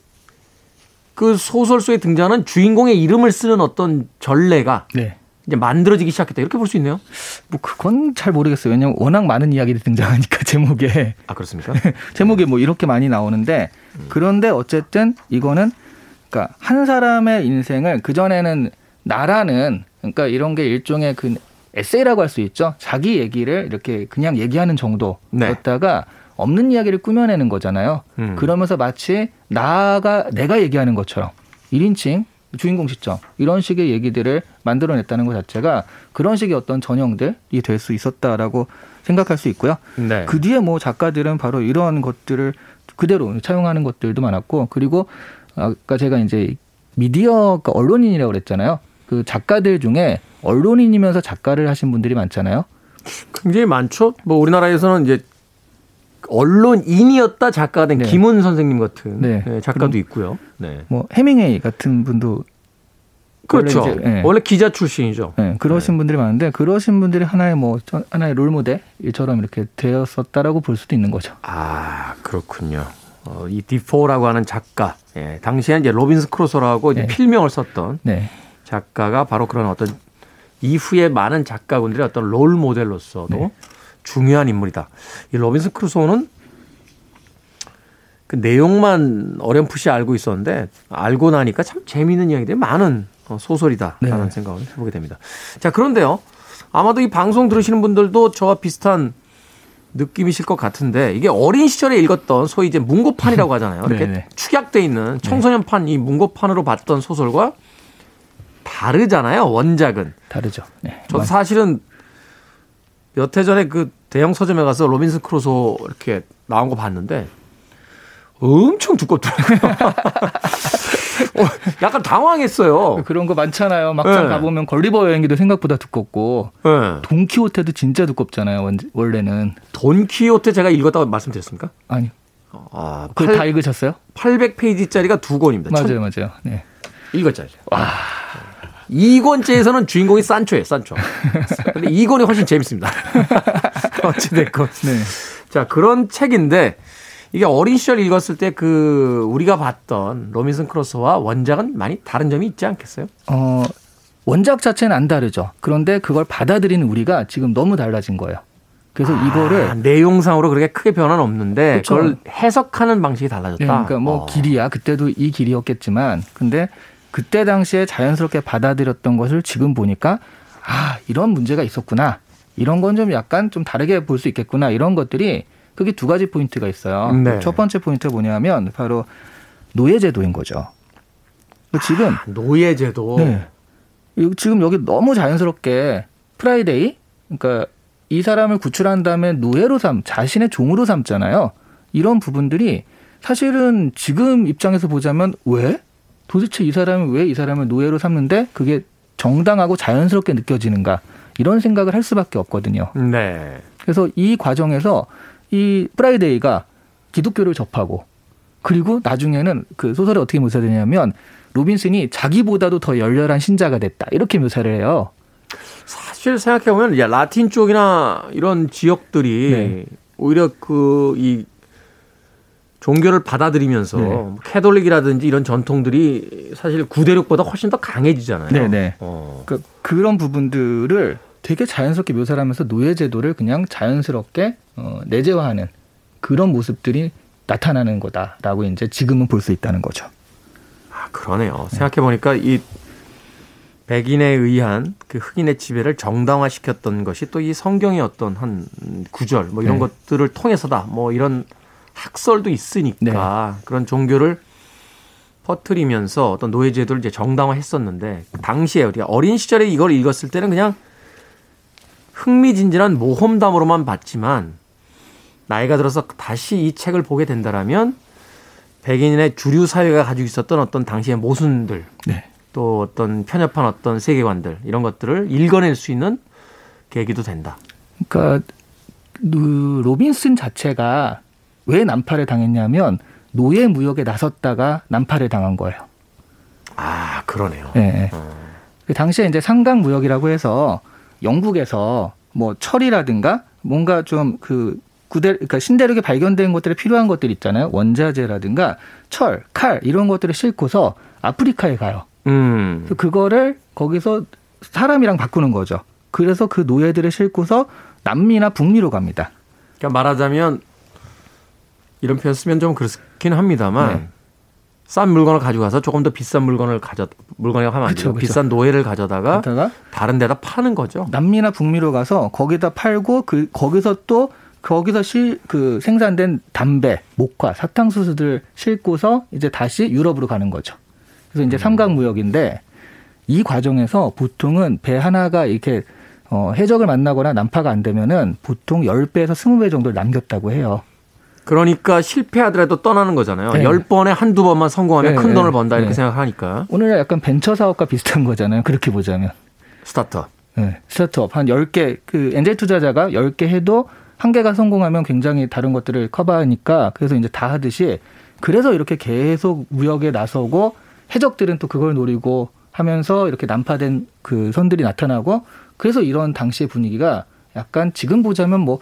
그 소설 속에 등장하는 주인공의 이름을 쓰는 어떤 전례가 네. 이제 만들어지기 시작했다 이렇게 볼 수 있네요. 뭐 그건 잘 모르겠어요. 왜냐면 워낙 많은 이야기들이 등장하니까 제목에 아 그렇습니까? 제목에 뭐 이렇게 많이 나오는데 그런데 어쨌든 이거는 그러니까 한 사람의 인생을 그 전에는 나라는 그러니까 이런 게 일종의 그 에세이라고 할 수 있죠. 자기 얘기를 이렇게 그냥 얘기하는 정도였다가 없는 이야기를 꾸며내는 거잖아요. 음. 그러면서 마치 나가 내가 얘기하는 것처럼 1인칭 주인공 시점 이런 식의 얘기들을 만들어냈다는 것 자체가 그런 식의 어떤 전형들이 될 수 있었다라고 생각할 수 있고요. 네. 그 뒤에 뭐 작가들은 바로 이런 것들을 그대로 차용하는 것들도 많았고 그리고 아까 제가 이제 미디어가 언론인이라고 그랬잖아요. 그 작가들 중에 언론인이면서 작가를 하신 분들이 많잖아요. 굉장히 많죠. 뭐 우리나라에서는 이제 언론인이었다 작가가 된 네. 김훈 선생님 같은 네. 네, 작가도 있고요. 네. 뭐 헤밍웨이 같은 분도 그렇죠. 원래 원래, 이제, 예. 기자 출신이죠. 네, 그러신 분들이 많은데 그러신 분들이 하나의 뭐 저- 하나의 롤 모델처럼 이렇게 되었었다라고 볼 수도 있는 거죠. 아 그렇군요. 어, 이 디포라고 하는 작가, 예, 당시에 이제 로빈슨 크루소라고 이제 네. 필명을 썼던 네. 작가가 바로 그런 어떤 이후에 많은 작가분들의 어떤 롤 모델로서도 네. 중요한 인물이다. 이 로빈슨 크루소는 그 내용만 어렴풋이 알고 있었는데 알고 나니까 참 재미있는 이야기들이 많은 어, 소설이다라는 네. 생각을 해보게 됩니다. 자 그런데요, 아마도 이 방송 들으시는 분들도 저와 비슷한 느낌이실 것 같은데 이게 어린 시절에 읽었던 소위 이제 문고판이라고 하잖아요. 이렇게 네, 네. 축약돼 있는 청소년판 이 문고판으로 봤던 소설과 다르잖아요. 원작은. 다르죠. 네. 저도 사실은 몇해 전에 그 대형 서점에 가서 로빈슨 크루소 이렇게 나온 거 봤는데 엄청 두껍더라고요. 어, 약간 당황했어요. 그런 거 많잖아요. 막상 네. 가보면 걸리버 여행기도 생각보다 두껍고 네. 돈키호테도 진짜 두껍잖아요. 원- 원래는 돈키호테 제가 읽었다고 말씀드렸습니까? 아니 아, 그걸 다 읽으셨어요? 800페이지짜리가 두 권입니다. 맞아요, 맞아요. 네. 읽었잖아요. 와. 2권째에서는 주인공이 산초예요, 산초. 근데 2권이 훨씬 재밌습니다. 어찌됐건. 네. 자, 그런 책인데 이게 어린 시절 읽었을 때 그 우리가 봤던 로빈슨 크루소와 원작은 많이 다른 점이 있지 않겠어요? 어, 원작 자체는 안 다르죠. 그런데 그걸 받아들이는 우리가 지금 너무 달라진 거예요. 그래서 아, 이거를 내용상으로 그렇게 크게 변화는 없는데 그쵸. 그걸 해석하는 방식이 달라졌다. 네, 그러니까 뭐 어. 길이야 그때도 이 길이었겠지만 근데 그때 당시에 자연스럽게 받아들였던 것을 지금 보니까 아 이런 문제가 있었구나 이런 건 좀 약간 좀 다르게 볼 수 있겠구나 이런 것들이 그게 두 가지 포인트가 있어요. 네. 첫 번째 포인트가 뭐냐면 바로 노예제도인 거죠. 지금 노예제도. 네. 이- 지금 여기 너무 자연스럽게 프라이데이, 그러니까 이 사람을 구출한 다음에 노예로 삼, 자신의 종으로 삼잖아요. 이런 부분들이 사실은 지금 입장에서 보자면 왜? 도대체 이 사람이 왜이 사람을 노예로 삼는데 그게 정당하고 자연스럽게 느껴지는가? 이런 생각을 할 수밖에 없거든요. 네. 그래서 이 과정에서 이 프라이데이가 기독교를 접하고 그리고 나중에는 그 소설에 어떻게 묘사되냐면 로빈슨이 자기보다도 더 열렬한 신자가 됐다 이렇게 묘사를 해요. 사실 생각해 보면 이제 라틴 쪽이나 이런 지역들이 네. 오히려 그 이 종교를 받아들이면서 네. 뭐 캐톨릭이라든지 이런 전통들이 사실 구대륙보다 훨씬 더 강해지잖아요. 네네. 어. 그 그런 부분들을 되게 자연스럽게 묘사를 하면서 노예제도를 그냥 자연스럽게 어, 내재화하는 그런 모습들이 나타나는 거다라고 이제 지금은 볼 수 있다는 거죠. 아, 그러네요. 생각해 보니까 이 백인에 의한 그 흑인의 지배를 정당화시켰던 것이 또 이 성경의 어떤 한 구절 뭐 이런 네. 것들을 통해서다. 뭐 이런 학설도 있으니까 그런 종교를 퍼뜨리면서 어떤 노예 제도를 이제 정당화했었는데 당시에 우리가 어린 시절에 이걸 읽었을 때는 그냥 흥미진진한 모험담으로만 봤지만 나이가 들어서 다시 이 책을 보게 된다라면 백인의 주류 사회가 가지고 있었던 어떤 당시의 모순들, 네. 또 어떤 편협한 어떤 세계관들 이런 것들을 읽어낼 수 있는 계기도 된다. 그러니까 그 로빈슨 자체가 왜 난파를 당했냐면 노예 무역에 나섰다가 난파를 당한 거예요. 아 그러네요. 예. 그 당시에 이제 상강 무역이라고 해서 영국에서 뭐 철이라든가 뭔가 좀 그 구대 그러니까 신대륙에 발견된 것들에 필요한 것들 있잖아요. 원자재라든가 철, 칼 이런 것들을 싣고서 아프리카에 가요. 음. 그거를 거기서 사람이랑 바꾸는 거죠. 그래서 그 노예들을 싣고서 남미나 북미로 갑니다. 그러니까 말하자면 이런 표현 쓰면 좀 그렇긴 합니다만 네. 싼 물건을 가져가서 조금 더 비싼 물건을 가져 물건이라고 하면 안 돼요. 그쵸. 비싼 노예를 가져다가 다른 데다 파는 거죠. 남미나 북미로 가서 거기다 팔고 그 거기서 또 거기서 실 그 생산된 담배, 목화, 사탕수수들 싣고서 이제 다시 유럽으로 가는 거죠. 그래서 이제 삼각 무역인데 이 과정에서 보통은 배 하나가 이렇게 어, 해적을 만나거나 난파가 안 되면은 보통 10배에서 20배 정도를 남겼다고 해요. 그러니까 실패하더라도 떠나는 거잖아요. 네. 열 번에 한두 번만 성공하면 네, 큰 네, 돈을 번다 이렇게 네. 생각하니까 오늘 약간 벤처 사업과 비슷한 거잖아요. 그렇게 보자면. 스타트업. 네, 스타트업 한 10개 그 엔젤 투자자가 10개 해도 한 개가 성공하면 굉장히 다른 것들을 커버하니까 그래서 이제 다 하듯이 그래서 이렇게 계속 무역에 나서고 해적들은 또 그걸 노리고 하면서 이렇게 난파된 그 선들이 나타나고 그래서 이런 당시의 분위기가 약간 지금 보자면 뭐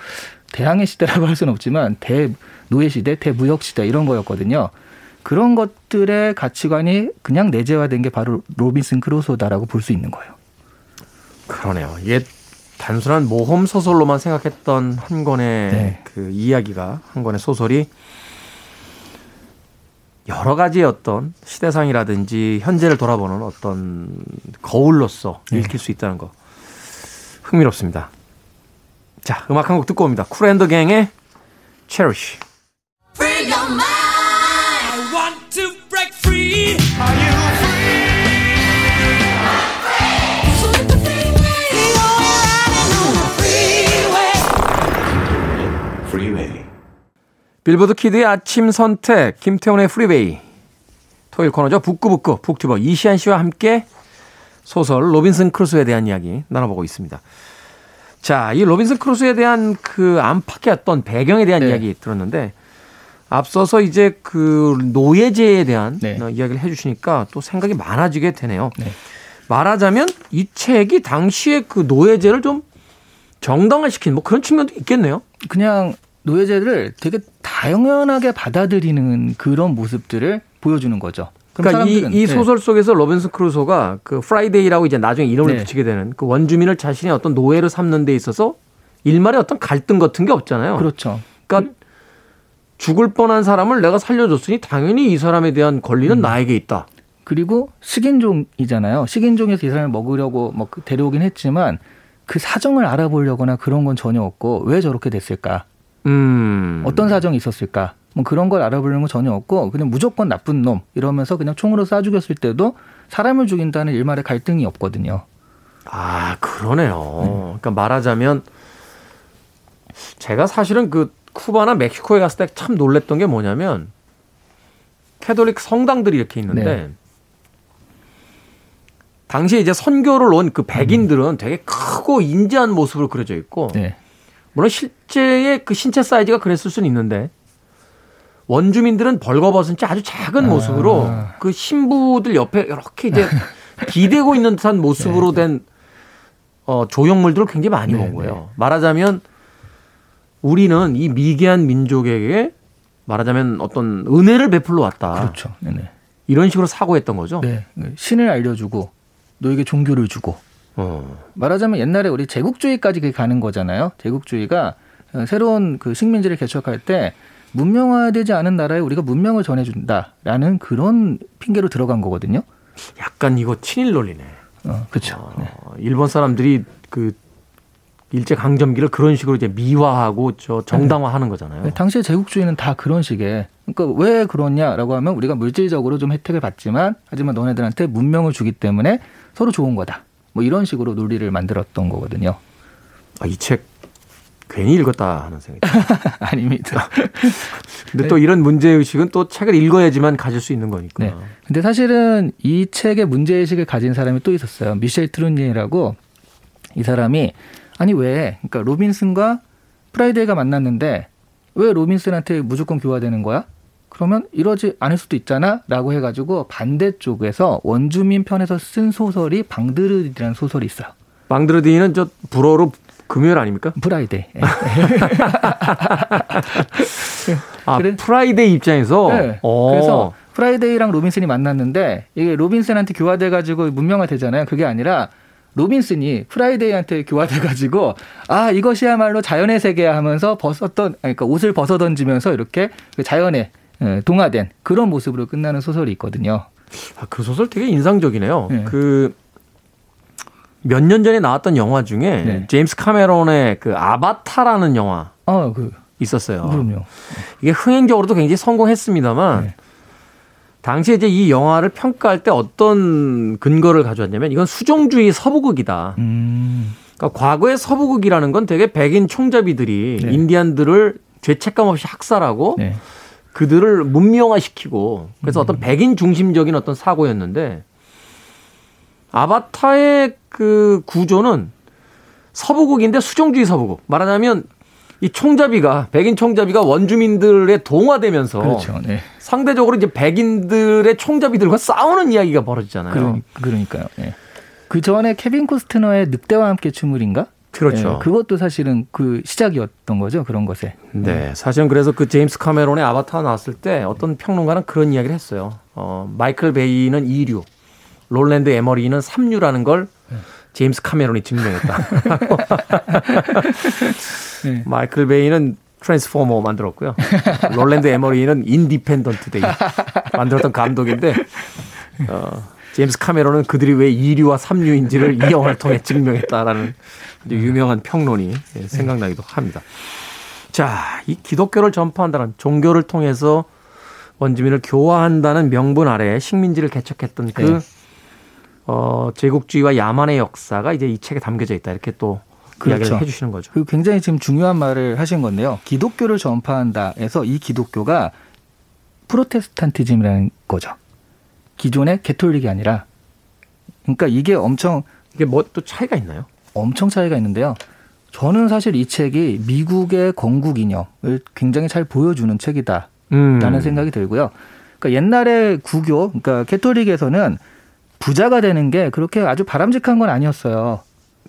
대항해 시대라고 할 수는 없지만 대 노예 시대, 대무역 시대 이런 거였거든요. 그런 것들의 가치관이 그냥 내재화된 게 바로 로빈슨 크루소다라고 볼 수 있는 거예요. 그러네요. 이게 단순한 모험 소설로만 생각했던 한 권의 네. 그 이야기가 한 권의 소설이 여러 가지의 어떤 시대상이라든지 현재를 돌아보는 어떤 거울로서 네. 읽힐 수 있다는 거 흥미롭습니다. 자, 음악 한 곡 듣고 옵니다. 쿨앤더 갱의 Cherish. 빌보드 키드의 아침 선택 김태훈의 프리웨이. 토요일 코너죠. 북구북구 북튜버 이시안 씨와 함께 소설 로빈슨 크루소에 대한 이야기 나눠보고 있습니다. 자, 이 로빈슨 크루소에 대한 그 안팎의 배경에 대한 네. 이야기 들었는데 앞서서 이제 그 노예제에 대한 네. 어, 이야기를 해주시니까 또 생각이 많아지게 되네요. 네. 말하자면 이 책이 당시에 그 노예제를 좀 정당화시킨 뭐 그런 측면도 있겠네요. 그냥 노예제를 되게 당연하게 받아들이는 그런 모습들을 보여주는 거죠. 그러니까 이, 이 네. 소설 속에서 로빈슨 크루소가 그 프라이데이라고 이제 나중에 이름을 네. 붙이게 되는 그 원주민을 자신의 어떤 노예로 삼는 데 있어서 일말의 어떤 갈등 같은 게 없잖아요. 그렇죠. 그러니까 죽을 뻔한 사람을 내가 살려줬으니 당연히 이 사람에 대한 권리는 나에게 있다. 그리고 식인종이잖아요. 식인종에서 이 사람을 먹으려고 뭐 데려오긴 했지만 그 사정을 알아보려거나 그런 건 전혀 없고 왜 저렇게 됐을까? 음. 어떤 사정이 있었을까? 뭐 그런 걸 알아보려는 건 전혀 없고 그냥 무조건 나쁜 놈 이러면서 그냥 총으로 쏴 죽였을 때도 사람을 죽인다는 일말의 갈등이 없거든요. 아, 그러네요. 그러니까 말하자면 제가 사실은 그 쿠바나 멕시코에 갔을 때 참 놀랬던 게 뭐냐면 캐톨릭 성당들이 이렇게 있는데 네. 당시에 이제 선교를 온 그 백인들은 되게 크고 인지한 모습으로 그려져 있고 네. 물론 실제의 그 신체 사이즈가 그랬을 수는 있는데 원주민들은 벌거벗은 채 아주 작은 모습으로 그 신부들 옆에 이렇게 이제 기대고 있는 듯한 모습으로 된 어, 조형물들을 굉장히 많이 네, 본 거예요. 말하자면 우리는 이 미개한 민족에게 말하자면 어떤 은혜를 베풀러 왔다. 그렇죠. 네네. 이런 식으로 사고했던 거죠. 네. 신을 알려주고 너에게 종교를 주고 어. 말하자면 옛날에 우리 제국주의까지 그게 가는 거잖아요. 제국주의가 어, 새로운 그 식민지를 개척할 때 문명화되지 않은 나라에 우리가 문명을 전해준다라는 그런 핑계로 들어간 거거든요. 약간 이거 친일 논리네. 어, 그렇죠. 네. 어, 일본 사람들이 그 일제 강점기를 그런 식으로 이제 미화하고 저 정당화하는 거잖아요. 네, 당시의 제국주의는 다 그런 식의 그러니까 왜 그러냐라고 하면 우리가 물질적으로 좀 혜택을 받지만 하지만 너네들한테 문명을 주기 때문에 서로 좋은 거다. 뭐 이런 식으로 논리를 만들었던 거거든요. 아, 이 책 괜히 읽었다 하는 생각이. 아닙니다. 근데 또 이런 문제 의식은 또 책을 읽어야지만 가질 수 있는 거니까. 네. 근데 사실은 이 책의 문제 의식을 가진 사람이 또 있었어요. 미셸 투르니에라고 이 사람이 아니 왜 그러니까 로빈슨과 프라이데이가 만났는데 왜 로빈슨한테 무조건 교화되는 거야? 그러면 이러지 않을 수도 있잖아라고 해가지고 반대쪽에서 원주민 편에서 쓴 소설이 방드르디라는 소설이 있어요. 방드르디는 저 불어로 금요일 아닙니까? 프라이데이. 예. 아, 그래? 프라이데이 입장에서. 네. 어. 그래서 프라이데이랑 로빈슨이 만났는데 이게 로빈슨한테 교화돼가지고 문명화 되잖아요. 그게 아니라 로빈슨이 프라이데이한테 교화돼가지고 아 이것이야말로 자연의 세계야 하면서 벗었던 그러니까 옷을 벗어 던지면서 이렇게 그 자연에 예, 동화된 그런 모습으로 끝나는 소설이 있거든요. 아, 그 소설 되게 인상적이네요. 네. 그 몇 년 전에 나왔던 영화 중에 네. 제임스 카메론의 그 아바타라는 영화 어, 그 있었어요. 그럼요. 이게 흥행적으로도 굉장히 성공했습니다만 네. 당시에 이제 이 영화를 평가할 때 어떤 근거를 가져왔냐면 이건 수종주의 서부극이다. 음, 그러니까 과거의 서부극이라는 건 되게 백인 총잡이들이 네. 인디안들을 죄책감 없이 학살하고 네. 그들을 문명화시키고 그래서 음. 어떤 백인 중심적인 어떤 사고였는데 아바타의 그 구조는 서부국인데 수종주의 서부국 말하자면 이 총잡이가 백인 총잡이가 원주민들의 동화되면서 그렇죠. 네. 상대적으로 이제 백인들의 총잡이들과 싸우는 이야기가 벌어지잖아요. 그러, 그러니까요. 예. 그 전에 케빈 코스트너의 늑대와 함께 춤을인가? 그렇죠. 예, 그것도 사실은 그 시작이었던 거죠. 그런 것에. 네, 사실은 그래서 그 제임스 카메론의 아바타 나왔을 때 어떤 평론가는 그런 이야기를 했어요. 어, 마이클 베이는 2류, 롤랜드 에머리는 3류라는 걸 제임스 카메론이 증명했다. 네. 마이클 베이는 트랜스포머 만들었고요. 롤랜드 에머리는 인디펜던트 데이 만들었던 감독인데 어, 제임스 카메론은 그들이 왜 2류와 3류인지를 이 영화를 통해 증명했다라는 유명한 평론이 예, 생각나기도 합니다. 자, 이 기독교를 전파한다는 종교를 통해서 원주민을 교화한다는 명분 아래 식민지를 개척했던 그 네. 어, 제국주의와 야만의 역사가 이제 이 책에 담겨져 있다. 이렇게 또 이야기를 그렇죠. 해주시는 거죠. 그 굉장히 지금 중요한 말을 하신 건데요. 기독교를 전파한다 해서 이 기독교가 프로테스탄티즘이라는 거죠. 기존의 개톨릭이 아니라 그러니까 이게 엄청 이게 뭐 또 차이가 있나요? 엄청 차이가 있는데요. 저는 사실 이 책이 미국의 건국 이념을 굉장히 잘 보여주는 책이다. 음. 라는 생각이 들고요. 그러니까 옛날에 구교, 그러니까 캐톨릭에서는 부자가 되는 게 그렇게 아주 바람직한 건 아니었어요.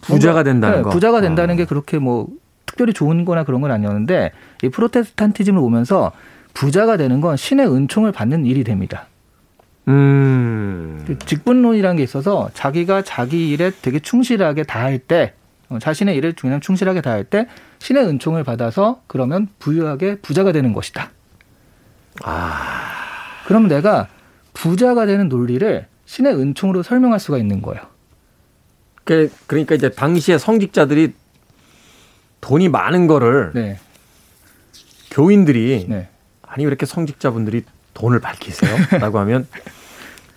부자가 된다는 네, 거. 부자가 된다는 어. 게 그렇게 뭐 특별히 좋은 거나 그런 건 아니었는데 이 프로테스탄티즘을 오면서 부자가 되는 건 신의 은총을 받는 일이 됩니다. 음. 그 직분론이라는 게 있어서 자기가 자기 일에 되게 충실하게 다할 때 어, 자신의 일을 그냥 충실하게 다할 때 신의 은총을 받아서 그러면 부유하게 부자가 되는 것이다. 아. 그러면 내가 부자가 되는 논리를 신의 은총으로 설명할 수가 있는 거예요. 그- 그러니까 이제 당시에 성직자들이 돈이 많은 거를 네, 교인들이 네, 아니 왜 이렇게 성직자분들이 돈을 밝히세요? 라고 하면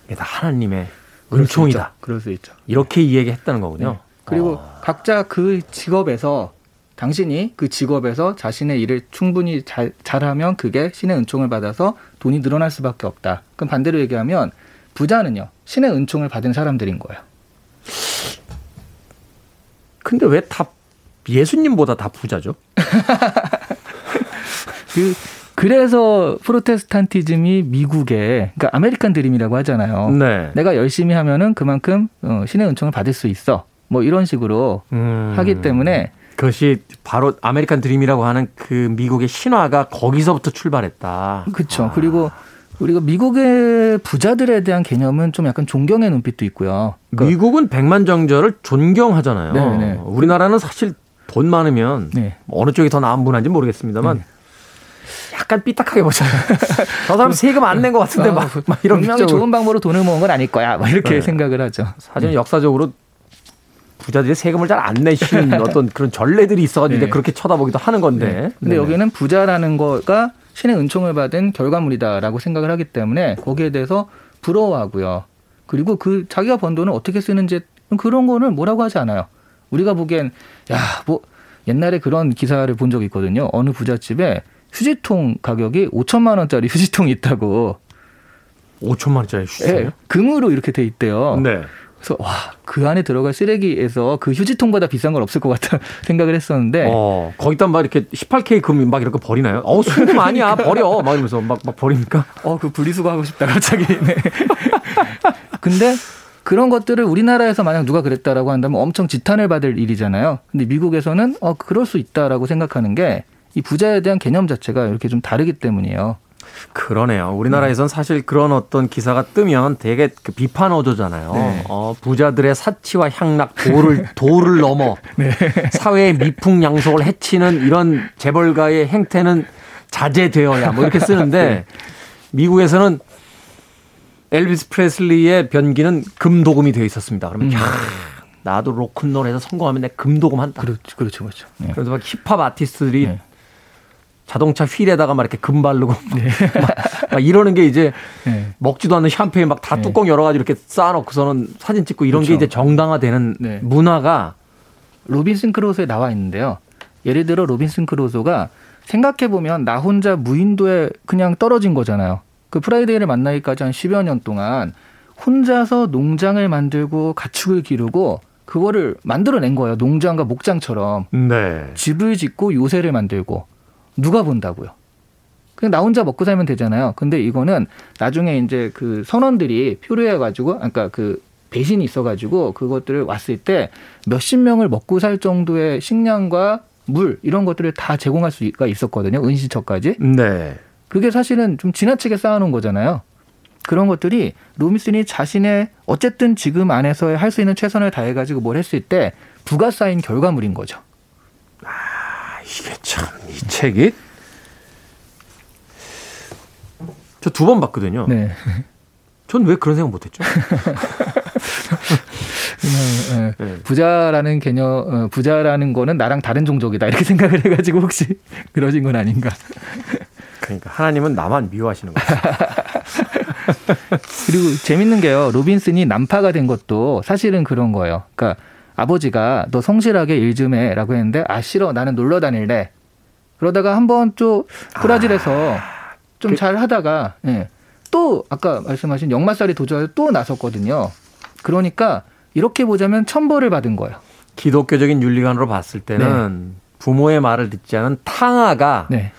이게 다 하나님의 은총이다. 그럴 수 있죠. 이렇게 이야기했다는 거군요. 네. 그리고 각자 그 직업에서 당신이 그 직업에서 자신의 일을 충분히 잘, 잘하면 그게 신의 은총을 받아서 돈이 늘어날 수밖에 없다. 그럼 반대로 얘기하면 부자는요 신의 은총을 받은 사람들인 거예요. 근데 왜 다 예수님보다 다 부자죠? 그 그래서 프로테스탄티즘이 미국의 그러니까 아메리칸 드림이라고 하잖아요. 네. 내가 열심히 하면은 그만큼 어, 신의 은총을 받을 수 있어. 뭐 이런 식으로 음. 하기 때문에 그것이 바로 아메리칸 드림이라고 하는 그 미국의 신화가 거기서부터 출발했다. 그렇죠. 그리고 우리가 미국의 부자들에 대한 개념은 좀 약간 존경의 눈빛도 있고요. 그러니까 미국은 백만장자를 존경하잖아요. 네, 네. 우리나라는 사실 돈 많으면 네. 어느 쪽이 더 나은 분한지 모르겠습니다만 약간 삐딱하게 보잖아요. 저 사람 세금 안 낸 것 같은데 아, 막, 막 이런 분명히. 좋은 방법으로 돈을 모은 건 아닐 거야. 막 이렇게 네. 생각을 하죠. 사실은 역사적으로 부자들이 세금을 잘 안 내시는 어떤 그런 전례들이 있어가지고 네. 그렇게 쳐다보기도 하는 건데. 네. 근데 네네. 여기는 부자라는 거가 신의 은총을 받은 결과물이다라고 생각을 하기 때문에 거기에 대해서 부러워하고요. 그리고 그 자기가 번 돈을 어떻게 쓰는지 그런 거는 뭐라고 하지 않아요. 우리가 보기엔 야 뭐 옛날에 그런 기사를 본 적이 있거든요. 어느 부잣집에 휴지통 가격이 5천만 원짜리 휴지통이 있다고. 5천만 원짜리 휴지요? 예, 금으로 이렇게 돼 있대요. 네. 그래서 와, 그 안에 들어갈 쓰레기에서 그 휴지통보다 비싼 건 없을 것 같다 생각을 했었는데 어, 거기다 막 이렇게 18K 금막 이렇게 버리나요? 어, 순금 아니야. 버려. 막 이러면서 막, 막 버리니까. 어, 그 분리수거 하고 싶다, 갑자기. 네. 근데 그런 것들을 우리나라에서 만약 누가 그랬다라고 한다면 엄청 지탄을 받을 일이잖아요. 근데 미국에서는 어, 그럴 수 있다라고 생각하는 게 이 부자에 대한 개념 자체가 이렇게 좀 다르기 때문이에요. 그러네요. 우리나라에선 사실 그런 어떤 기사가 뜨면 되게 그 비판 어조잖아요. 네. 어, 부자들의 사치와 향락, 도를, 도를 넘어 사회의 미풍양속을 해치는 이런 재벌가의 행태는 자제되어야 뭐 이렇게 쓰는데 미국에서는 엘비스 프레슬리의 변기는 금도금이 되어 있었습니다. 그러면 야, 나도 로큰롤에서 성공하면 내 금도금 한다. 그렇죠, 그렇죠, 그렇죠. 네. 그래서 막 힙합 아티스트들이 네. 자동차 휠에다가 막 이렇게 금 바르고 막, 막 이러는 게 이제 네. 먹지도 않는 샴페인 막다 네. 뚜껑 열어가지고 이렇게 쌓아놓고서는 사진 찍고 이런 게 그렇죠. 이제 정당화되는 네. 문화가 로빈슨 크루소에 나와 있는데요. 예를 들어 로빈슨 크루소가 생각해 보면 나 혼자 무인도에 그냥 떨어진 거잖아요. 그 프라이데이를 만나기까지 한 10여 년 동안 혼자서 농장을 만들고 가축을 기르고 그거를 만들어낸 거예요. 농장과 목장처럼 네. 집을 짓고 요새를 만들고 누가 본다고요? 그냥 나 혼자 먹고 살면 되잖아요. 근데 이거는 나중에 이제 그 선원들이 표류해 가지고, 그러니까 그 배신이 있어 가지고 그것들을 왔을 때 몇십 명을 먹고 살 정도의 식량과 물 이런 것들을 다 제공할 수가 있었거든요. 은신처까지. 네. 그게 사실은 좀 지나치게 쌓아놓은 거잖아요. 그런 것들이 로미슨이 자신의 어쨌든 지금 안에서 할 수 있는 최선을 다해가지고 뭘 했을 때 부가 쌓인 결과물인 거죠. 이게 참 이 책이 저 두 번 봤거든요. 네. 전 왜 그런 생각 못했죠? 그냥, 예, 네. 부자라는 개념, 어, 부자라는 거는 나랑 다른 종족이다 이렇게 생각을 해가지고 혹시 그러신 건 아닌가? 그러니까 하나님은 나만 미워하시는 거예요. 그리고 재밌는 게요, 로빈슨이 난파가 된 것도 사실은 그런 거예요. 그러니까 아버지가 너 성실하게 일 좀 해라고 했는데 아 싫어 나는 놀러 다닐래. 그러다가 한번 좀 브라질에서 좀 그- 잘 하다가 예, 또 아까 말씀하신 역마살이 도저히 또 나섰거든요. 그러니까 이렇게 보자면 천벌을 받은 거예요. 기독교적인 윤리관으로 봤을 때는 부모의 말을 듣지 않은 탕아가 네,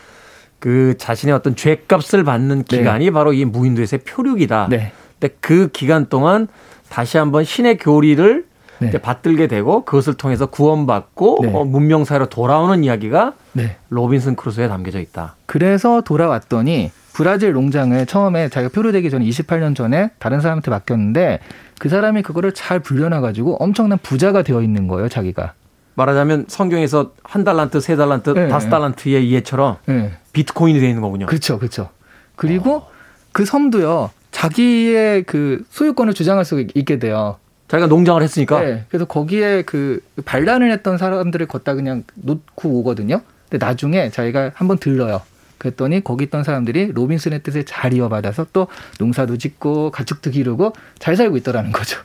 그 자신의 어떤 죄값을 받는 네. 기간이 바로 이 무인도에서의 표류기다. 네, 근데 그 기간 동안 다시 한번 신의 교리를 네. 이제 받들게 되고 그것을 통해서 구원받고 네. 어, 문명 사회로 돌아오는 이야기가 네. 로빈슨 크루소에 담겨져 있다. 그래서 돌아왔더니 브라질 농장을 처음에 자기가 표류되기 전에 28년 전에 다른 사람한테 맡겼는데 그 사람이 그거를 잘 불려놔 가지고 엄청난 부자가 되어 있는 거예요, 자기가. 말하자면 성경에서 한 달란트, 세 달란트, 네, 다섯 네. 달란트의 이해처럼 네. 비트코인이 되어 있는 거군요. 그렇죠, 그렇죠. 그리고 그 섬도요. 자기의 그 소유권을 주장할 수 있게 돼요. 자기가 농장을 했으니까 네. 그래서 거기에 그 반란을 했던 사람들을 걷다 그냥 놓고 오거든요. 근데 나중에 자기가 한번 들러요. 그랬더니 거기 있던 사람들이 로빈슨의 뜻에 잘 이어받아서 또 농사도 짓고 가축도 기르고 잘 살고 있더라는 거죠.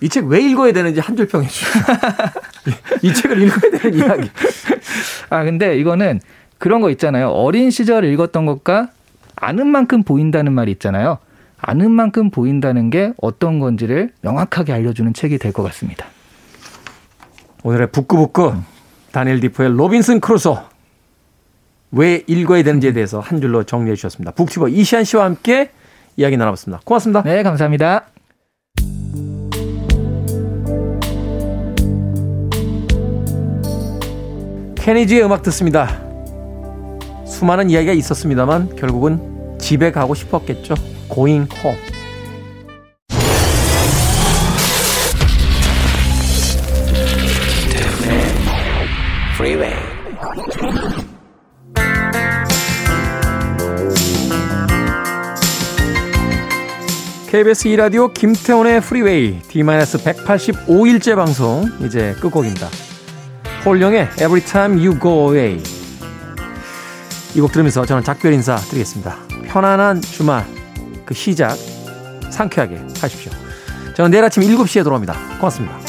이 책 왜 읽어야 되는지 한 줄 평해 주세요. 이 책을 읽어야 되는 이야기. 아 근데 이거는 그런 거 있잖아요. 어린 시절 읽었던 것과 아는 만큼 보인다는 말이 있잖아요. 아는 만큼 보인다는 게 어떤 건지를 명확하게 알려주는 책이 될 것 같습니다. 오늘의 북구북구 다니엘 디포의 로빈슨 크루소 왜 읽어야 되는지에 대해서 한 줄로 정리해 주셨습니다. 북튜버 이시안 씨와 함께 이야기 나눠봤습니다. 고맙습니다. 네, 감사합니다. 케니지의 음악 듣습니다. 수많은 이야기가 있었습니다만 결국은 집에 가고 싶었겠죠. Going home. KBS 2라디오 김태훈의 프리웨이 D-185일째 방송 이제 끝곡입니다. 홀령의 Every Time You Go Away 이 곡 들으면서 저는 작별 인사 드리겠습니다. 편안한 주말 그 시작 상쾌하게 하십시오. 저는 내일 아침 7시에 돌아옵니다. 고맙습니다.